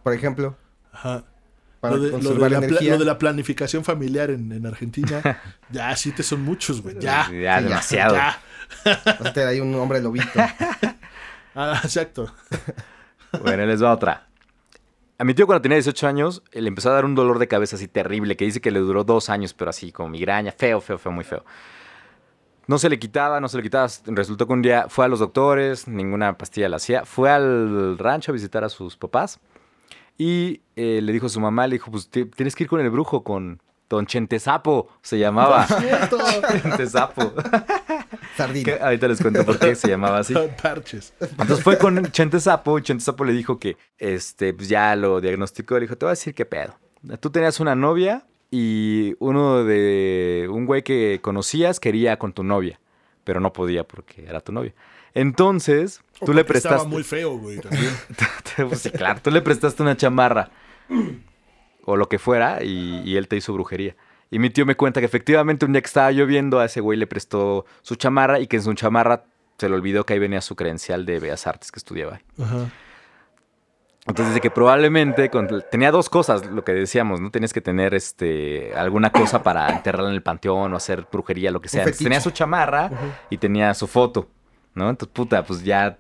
Por ejemplo, Ajá. para lo, de, lo de conservar la pla- energía. lo de la planificación familiar en, en Argentina. ya, sí te son muchos, güey. Ya. Demasiado. Ya. Hasta hay un hombre lobito. Ah, exacto. Bueno, les va otra. A mi tío cuando tenía 18 años eh, le empezó a dar un dolor de cabeza así terrible, que dice que le duró dos años, pero así como migraña, feo, feo, feo, muy feo. No se le quitaba, no se le quitaba. Resultó que un día fue a los doctores, ninguna pastilla la hacía. Fue al rancho a visitar a sus papás y eh, le dijo a su mamá, le dijo, pues ti- tienes que ir con el brujo, con Don Chentesapo, se llamaba. Chentesapo. Sardina. Que ahorita les cuento por qué se llamaba así. Parches. Entonces fue con Chente Sapo y Chente Sapo le dijo que este, pues ya lo diagnosticó. Le dijo, te voy a decir qué pedo. Tú tenías una novia y uno de un güey que conocías quería con tu novia, pero no podía porque era tu novia. Entonces, tú le prestaste... Estaba muy feo, güey. También. Pues sí, claro, tú le prestaste una chamarra o lo que fuera y, y él te hizo brujería. Y mi tío me cuenta que efectivamente un día que estaba lloviendo a ese güey le prestó su chamarra y que en su chamarra se le olvidó que ahí venía su credencial de Bellas Artes que estudiaba. Ajá. Entonces dice que probablemente con- tenía dos cosas, lo que decíamos, ¿no? Tenías que tener este alguna cosa para enterrarla en el panteón o hacer brujería, lo que sea. Tenía su chamarra y tenía su foto, ¿no? Entonces, puta, pues ya,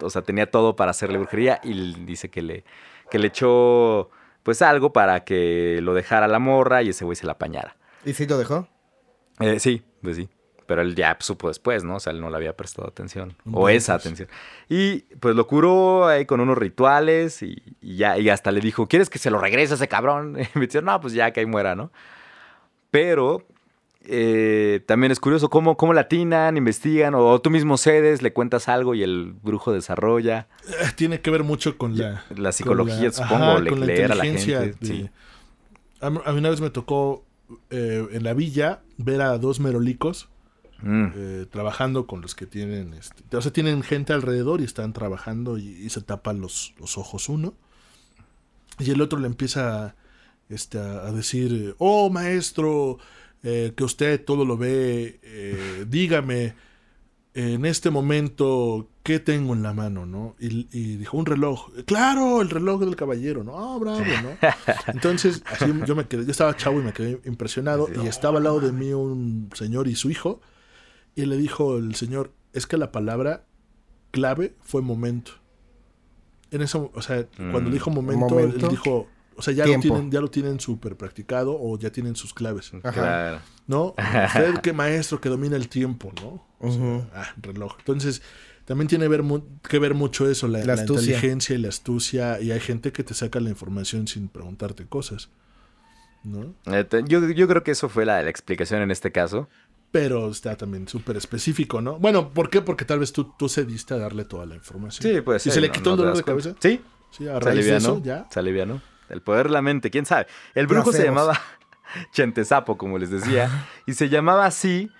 o sea, tenía todo para hacerle brujería y dice que le, que le echó, pues algo para que lo dejara la morra y ese güey se la apañara. ¿Y si lo dejó? Eh, sí, pues sí. Pero él ya supo después, ¿no? O sea, él no le había prestado atención. O esa atención. Y pues lo curó ahí con unos rituales y, y ya, y hasta le dijo, ¿quieres que se lo regrese a ese cabrón? Y me dice, no, pues ya que ahí muera, ¿no? Pero eh, también es curioso cómo, cómo latinan, investigan, o tú mismo cedes, le cuentas algo y el brujo desarrolla. Eh, Tiene que ver mucho con la... La psicología, con la- supongo, ajá, le- con la leer a la inteligencia gente. de- sí. A mí a mí una vez me tocó eh, en la villa ver a dos merolicos Mm. eh, trabajando con los que tienen, este, o sea, tienen gente alrededor y están trabajando y, y se tapan los, los ojos uno. Y el otro le empieza este, a, a decir, oh maestro, eh, que usted todo lo ve, eh, dígame en este momento qué tengo en la mano, ¿no? Y, y dijo, un reloj. Claro, el reloj del caballero, ¿no? Ah, bravo, ¿no? Entonces, así yo me quedé, yo estaba chavo y me quedé impresionado y estaba al lado de mí un señor y su hijo y le dijo el señor, es que la palabra clave fue momento. En eso, o sea, cuando Mm. dijo momento, Momento. él dijo, o sea, ya lo Tiempo. tienen, ya lo tienen súper practicado o ya tienen sus claves, Ajá. Claro. ¿no? Usted que maestro que domina el tiempo, ¿no? O sea, ah, reloj. Entonces, también tiene ver que ver mucho eso, la, La inteligencia y la astucia, y hay gente que te saca la información sin preguntarte cosas, ¿no? Yo, yo creo que eso fue la, la explicación en este caso. Pero está también súper específico, ¿no? Bueno, ¿por qué? Porque tal vez tú, tú cediste a darle toda la información. Sí, pues. ¿Y se le quitó el dolor de cabeza? Sí, Sí, a se raíz de eso, ya. Se alivianó. El poder de la mente, quién sabe. El brujo se llamaba Chentesapo, como les decía. y se llamaba así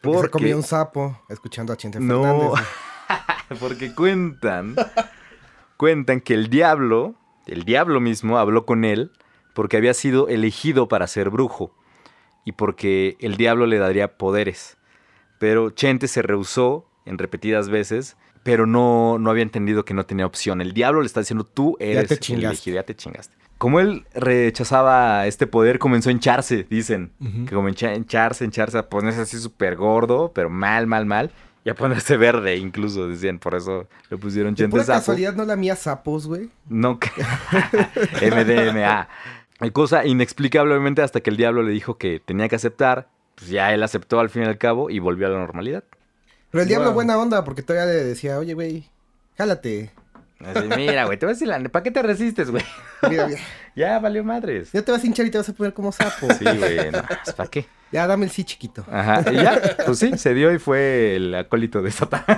Porque se porque. comía un sapo escuchando a Chente No. Fernández. porque cuentan. cuentan que el diablo, el diablo mismo, habló con él porque había sido elegido para ser brujo. Y porque el diablo le daría poderes. Pero Chente se rehusó en repetidas veces, pero no, no había entendido que no tenía opción. El diablo le está diciendo, tú eres te el chingaste. elegido, ya te chingaste. Como él rechazaba este poder, comenzó a hincharse, dicen. Que comenzó a hincharse, hincharse, a ponerse así súper gordo, pero mal, mal, mal. Y a ponerse verde incluso, decían. Por eso le pusieron pura Sapo. casualidad no la mía sapos, güey. No, MDMA. Cosa inexplicablemente hasta que el diablo le dijo que tenía que aceptar. Pues ya él aceptó al fin y al cabo y volvió a la normalidad. Pero el diablo Wow. buena onda, porque todavía le decía, oye, güey, jálate. Así, mira, güey, te voy a decir la... ¿Para qué te resistes, güey? Mira, mira, Ya valió madres. ya te vas a hinchar y te vas a poner como sapo. Sí, güey, no, pues, ¿para qué? Ya, dame el sí, chiquito. Ajá, y ya, pues sí, se dio y fue el acólito de Satán.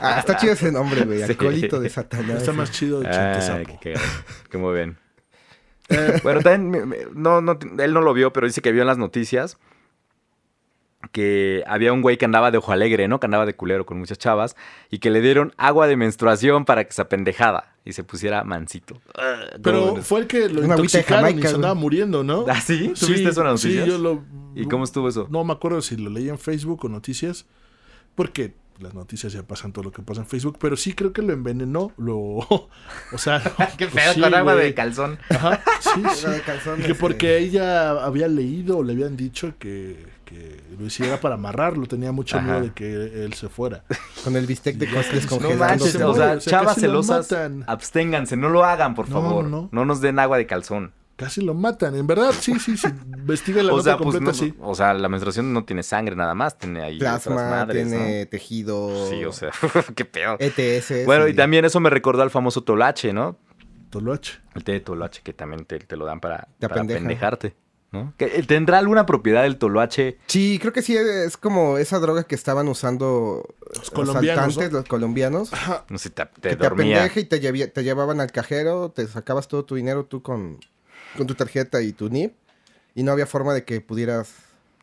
Ah, está chido ese nombre, güey. Sí. Acólito de Satanás. Está más chido de Ay, Chentesapo. qué que muy bien. Bueno, también, me- me- no, no, él no lo vio, pero dice que vio en las noticias que había un güey que andaba de ojo alegre, ¿no? Que andaba de culero con muchas chavas y que le dieron agua de menstruación para que se apendejada y se pusiera mansito. Ah, Pero fue el que lo intoxicaron y se andaba muriendo, ¿no? ¿Ah, sí? ¿Tú viste eso en las Sí, noticias? yo lo... ¿Y cómo estuvo eso? No me acuerdo si lo leí en Facebook o noticias, porque las noticias ya pasan todo lo que pasa en Facebook, pero sí creo que lo envenenó, lo... O sea... Qué pues pedo sí, con agua de calzón. Ajá, sí, sí. Era de calzón, Y que este. porque ella había leído o le habían dicho que, que lo hiciera para amarrarlo, tenía mucho Ajá. miedo de que él se fuera. Con el bistec de costes no No manches, se o sea, o sea, chavas celosas, absténganse, no lo hagan, por favor. no. No nos den agua de calzón. Casi lo matan. En verdad, sí, sí, sí. Investiga la o nota sea, pues completa, no- sí. o sea, la menstruación no tiene sangre nada más, tiene ahí otras Plasma, madres, tiene ¿no? tejido. Sí, o sea, qué pedo. ETS. Bueno, y también eso me recordó al famoso tolache, ¿no? Toloache. El té de toloache que también te, te lo dan para, pendejarte, ¿no? ¿Que- eh, ¿Tendrá alguna propiedad el toloache? Sí, creo que sí es como esa droga que estaban usando los colombianos, los colombianos. No sé, te, te que te dormía. apendeja y te, llevaban al cajero, te sacabas todo tu dinero tú con, con tu tarjeta y tu NIP. Y no había forma de que pudieras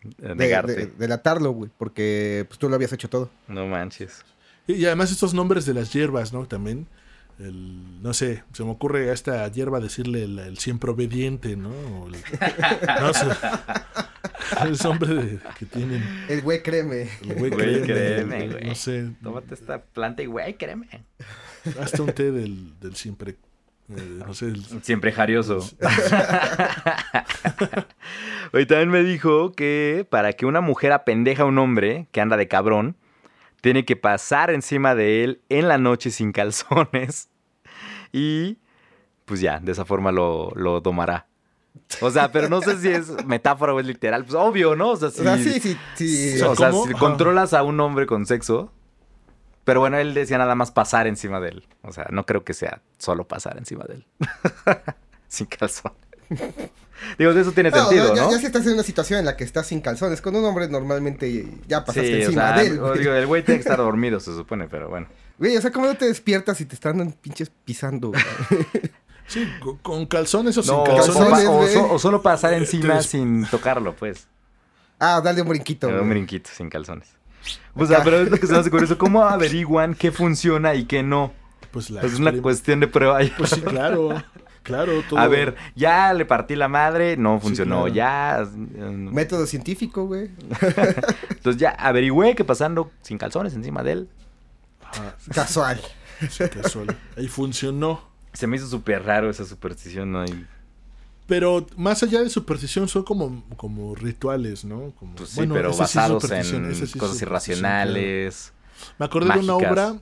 eh, de- negarte. de- delatarlo, güey. Porque pues, tú lo habías hecho todo. No manches. Y, y además estos nombres de las hierbas, ¿no? También. El, no sé, se me ocurre a esta hierba decirle el, el siempre obediente, ¿no? O el- no sé. Es nombre de- que tienen. El güey, créeme. El güey Güey, créeme, créeme, el- güey. No sé. Tómate esta planta y güey, créeme. Hasta un té del, del siempre. eh, no sé. el- Siempre jarioso. Hoy también me dijo que para que una mujer apendeja a un hombre que anda de cabrón, tiene que pasar encima de él en la noche sin calzones. Y pues ya, de esa forma lo, lo domará. O sea, pero no sé si es metáfora o es literal. Pues obvio, ¿no? O sea, si, O sea, sí, sí, sí. o sea, si controlas a un hombre con sexo. Pero bueno, él decía nada más pasar encima de él. O sea, no creo que sea solo pasar encima de él. Sin calzón. Digo, eso tiene No, sentido, ya, ¿no? ya si estás en una situación en la que estás sin calzones, con un hombre normalmente ya pasaste Sí, o encima sea, de él. o güey. digo, el güey tiene que estar dormido, se supone, pero bueno. Güey, o sea, ¿cómo no te despiertas y te están pinches pisando? güey? Sí, con, calzones o sin No, o, calzones. o- o solo pasar encima sin tocarlo, pues. ah, dale un brinquito. Un brinquito sin calzones. O sea, pero es lo que se me hace curioso. ¿Cómo averiguan qué funciona y qué no? Pues la Es una cuestión de prueba. Pues sí, claro. Claro, todo. A ver, ya le partí la madre, no funcionó. claro. Ya. mm, Método científico, güey. Entonces ya averigüé que pasando sin calzones encima de él. Ajá, Casual. sí, casual. Ahí funcionó. Se me hizo súper raro esa superstición, ¿no? Y, Pero más allá de superstición son como, como rituales, ¿no? Como, pues sí, bueno, pero sí basados en sí cosas irracionales. claro. Me acordé de una obra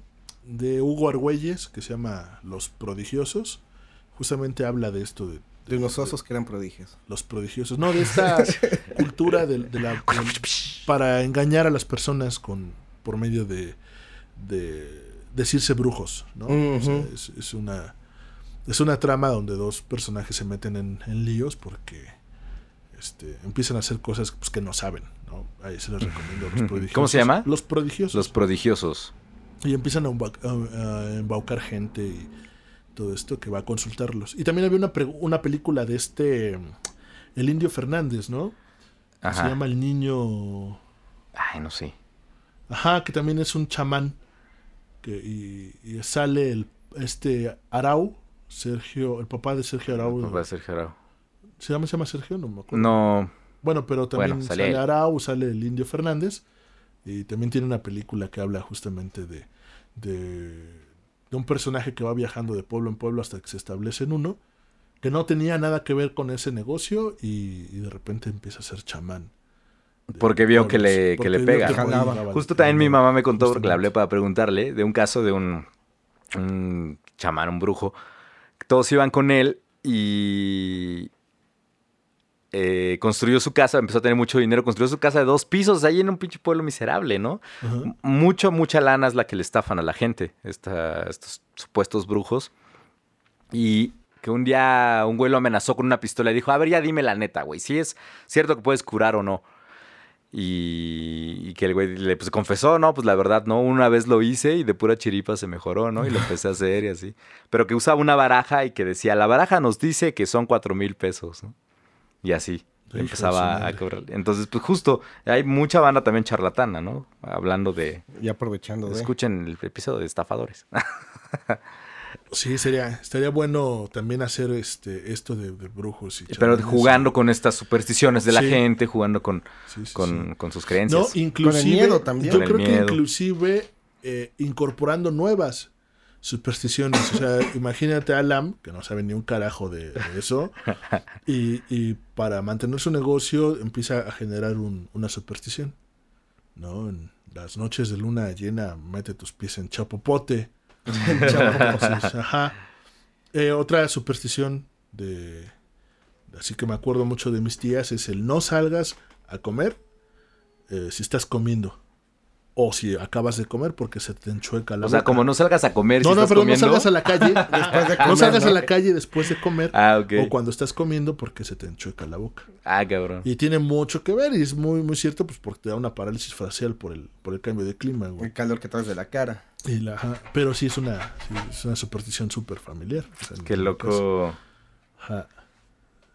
de Hugo Argüelles que se llama Los Prodigiosos. Justamente habla de esto de, De unos osos que eran prodigios. los prodigiosos. No, de esta cultura de, de la, para engañar a las personas con por medio de, de decirse brujos, ¿no? O sea, Ujú. es, es una es una trama donde dos personajes se meten en, en líos porque este, empiezan a hacer cosas pues, que no saben, ¿no? Ahí se les recomiendo los prodigiosos. ¿Cómo se llama? Los prodigiosos. Los prodigiosos. Y empiezan a embaucar gente y todo esto que va a consultarlos. Y también había una, película de este, el Indio Fernández, ¿no? Que Se Ajá. llama El Niño... Ay, no sé. Ajá, que también es un chamán. Que, y, y sale el, este Arau, Sergio, el papá de Sergio Arau. Va a ser Gerardo. ¿Se llama, se llama Sergio? No me acuerdo. No. Bueno, pero también Bueno, sale. Arau, sale el Indio Fernández. Y también tiene una película que habla justamente de, de, de un personaje que va viajando de pueblo en pueblo hasta que se establece en uno, que no tenía nada que ver con ese negocio y, y de repente empieza a ser chamán. Porque vio que le- que le pega. que Jalaba. jalaba, Justo también mi mamá me contó, porque le hablé para preguntarle, de un caso de un, un chamán, un brujo. Todos iban con él y eh, construyó su casa, empezó a tener mucho dinero, construyó su casa de dos pisos ahí en un pinche pueblo miserable, ¿no? Ajá. M- Mucho, mucha lana es la que le estafan a la gente, esta- estos supuestos brujos. Y que un día un güey lo amenazó con una pistola y dijo, a ver, ya dime la neta, güey, si es cierto que puedes curar o no. Y, y que el güey le pues, confesó, no, pues la verdad no, una vez lo hice y de pura chiripa se mejoró, ¿no? Y lo empecé a hacer y así. Pero que usaba una baraja y que decía, la baraja nos dice que son cuatro mil pesos, ¿no? Y así. Empezaba a cobrar. Entonces, pues justo, hay mucha banda también charlatana, ¿no? Hablando de... Y aprovechando. Escuchen el episodio de estafadores. Sí, sería, estaría bueno también hacer este esto de, de brujos y Pero jugando con estas supersticiones de la Sí. gente, jugando con, Sí, sí, con, sí. con sus No, creencias. inclusive. miedo también. Yo Con el creo que inclusive eh, incorporando nuevas supersticiones. O sea, imagínate a Alam, que no sabe ni un carajo de, de eso, y, y para mantener su negocio empieza a generar un- una superstición. ¿No? En las noches de luna llena, mete tus pies en chapopote. Entonces, ajá. Eh, otra superstición de. Así que me acuerdo mucho de mis tías es el no salgas a comer eh, si estás comiendo. O si acabas de comer porque se te enchueca la o sea, boca. como no salgas a comer No, si no, estás pero comiendo. no salgas a la calle. de no comer, salgas ¿no? a la calle después de comer. Ah, ok. O cuando estás comiendo porque se te enchueca la boca. Ah, cabrón. Y tiene mucho que ver y es muy, muy cierto pues porque te da una parálisis facial por el, por el cambio de clima, güey. El calor que traes de la cara. Y la- ajá, pero sí es una, sí, es una superstición súper familiar. o sea, en Qué loco. Ajá.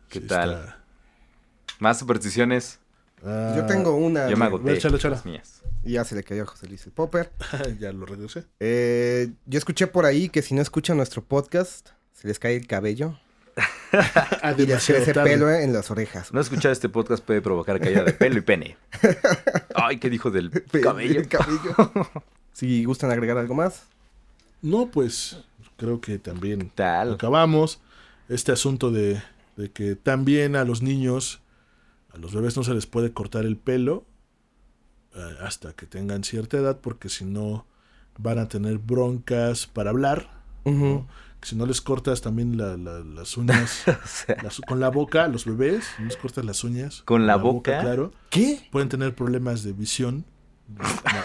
¿Qué Sí, tal? está- Más supersticiones. Ah, Yo tengo una. Yo me agoté. las mías. y ya se le cayó a José Luis el Popper. ya lo regresé. Eh, yo escuché por ahí que si no escuchan nuestro podcast, se les cae el cabello Ah, y les crece tarde. pelo en las orejas. No escuchar este podcast puede provocar caída de pelo y pene. Ay, ¿qué dijo del cabello? El cabello. si gustan agregar algo más. No, pues creo que también Tal. acabamos este asunto de, de que también a los niños, a los bebés no se les puede cortar el pelo eh, hasta que tengan cierta edad porque si no van a tener broncas para hablar, si no les cortas también la- la- las uñas O sea, las- con la boca, a los bebés, si no les cortas las uñas. ¿Con la boca? Claro. ¿Qué? Pueden tener problemas de visión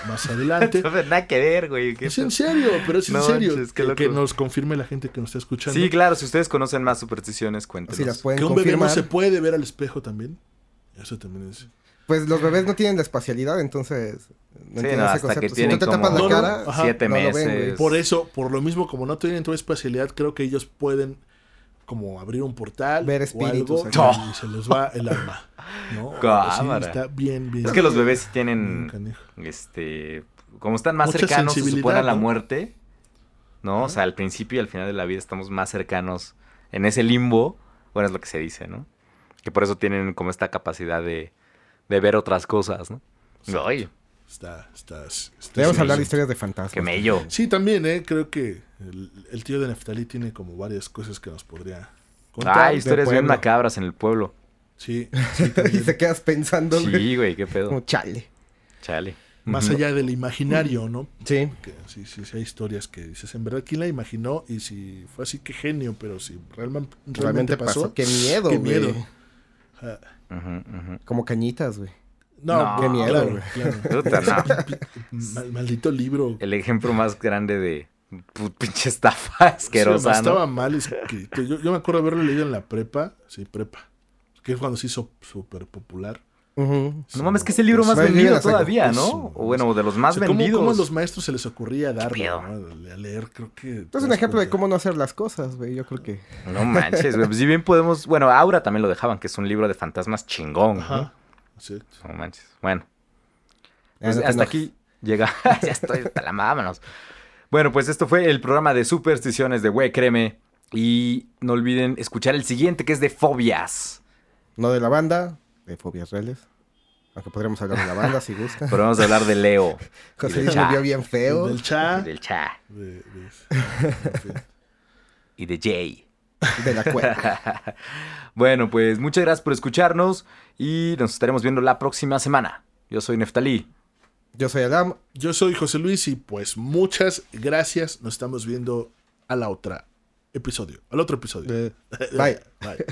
más adelante. no tiene nada que ver, güey. ¿qué Es en pedo? serio, pero es en serio. que, nos confirme la gente que nos está escuchando. Sí, claro, si ustedes conocen más supersticiones, cuéntenos. Si las pueden que un bebé no se puede ver al espejo también. Eso también es. Pues los bebés no tienen la espacialidad, entonces. No Sí, no, ese hasta que tienen si tú te tapas como la no, cara, ajá, siete no lo ven, meses. Por eso, por lo mismo, como no tienen tu especialidad, creo que ellos pueden como abrir un portal Ver o espíritus algo acá. y se les va el alma. ¿no? Cámara. Sí, está bien, bien. Es que los bebés tienen, este, como están más Mucha cercanos, se supone a la ¿no? muerte, ¿no? O sea, al principio y al final de la vida estamos más cercanos en ese limbo, bueno, es lo que se dice, ¿no? Que por eso tienen como esta capacidad de, de ver otras cosas, ¿no? Ay, Está, está, está- Debemos hablar de historias de fantasmas. qué mello. Sí, también, ¿eh? Creo que el, el tío de Neftalí tiene como varias cosas que nos podría contar. Ay, historias bien macabras en el pueblo. Sí, sí, y te quedas pensando. Sí, güey, qué Como pedo. chale. Chale. Más allá del imaginario, ¿no? Sí. Que sí, sí, sí hay historias que dices, en verdad, ¿quién la imaginó? Y si fue así, qué genio, pero si realmente, realmente Realmente pasó, pasó. Qué miedo, qué güey. Como cañitas, güey. no, No, qué miedo, güey. claro. Puta, no. Mal- maldito libro. El ejemplo más grande de pinche estafa asquerosa, Sí, estaba ¿no? mal escrito. Yo, yo me acuerdo haberlo leído en la prepa. Sí, prepa. Que es cuando se hizo súper popular. No mames, que es el libro más vendido todavía, Eso. ¿no? O bueno, de los más O sea, ¿cómo- vendidos. ¿cómo, a los maestros se les ocurría darlo? pedo? ¿no? A leer, creo que... Es un ejemplo de cómo no hacer las cosas, güey. Yo creo que. No manches, güey. Pues si bien podemos. Bueno, Aura también lo dejaban, que es un libro de fantasmas chingón. ¿no? Ajá. Sí. No manches. Bueno, Ah, pues hasta aquí llega. ya estoy hasta la vámonos. Bueno, pues esto fue el programa de supersticiones de Güey Créeme. Y no olviden escuchar el siguiente, que es de fobias. No de la banda, de fobias reales. Aunque podríamos hablar de la banda si gusta. Pero vamos a hablar de Leo. y José del Luis Cha. me vio bien feo. Del cha. Y del Cha. de-. Y de Jay. De la cuerda. Bueno, pues muchas gracias por escucharnos. Y nos estaremos viendo la próxima semana. Yo soy Neftalí. Yo soy Adam. Yo soy José Luis y pues muchas gracias. Nos estamos viendo a la otra episodio. Al otro episodio. Eh, Bye. Bye.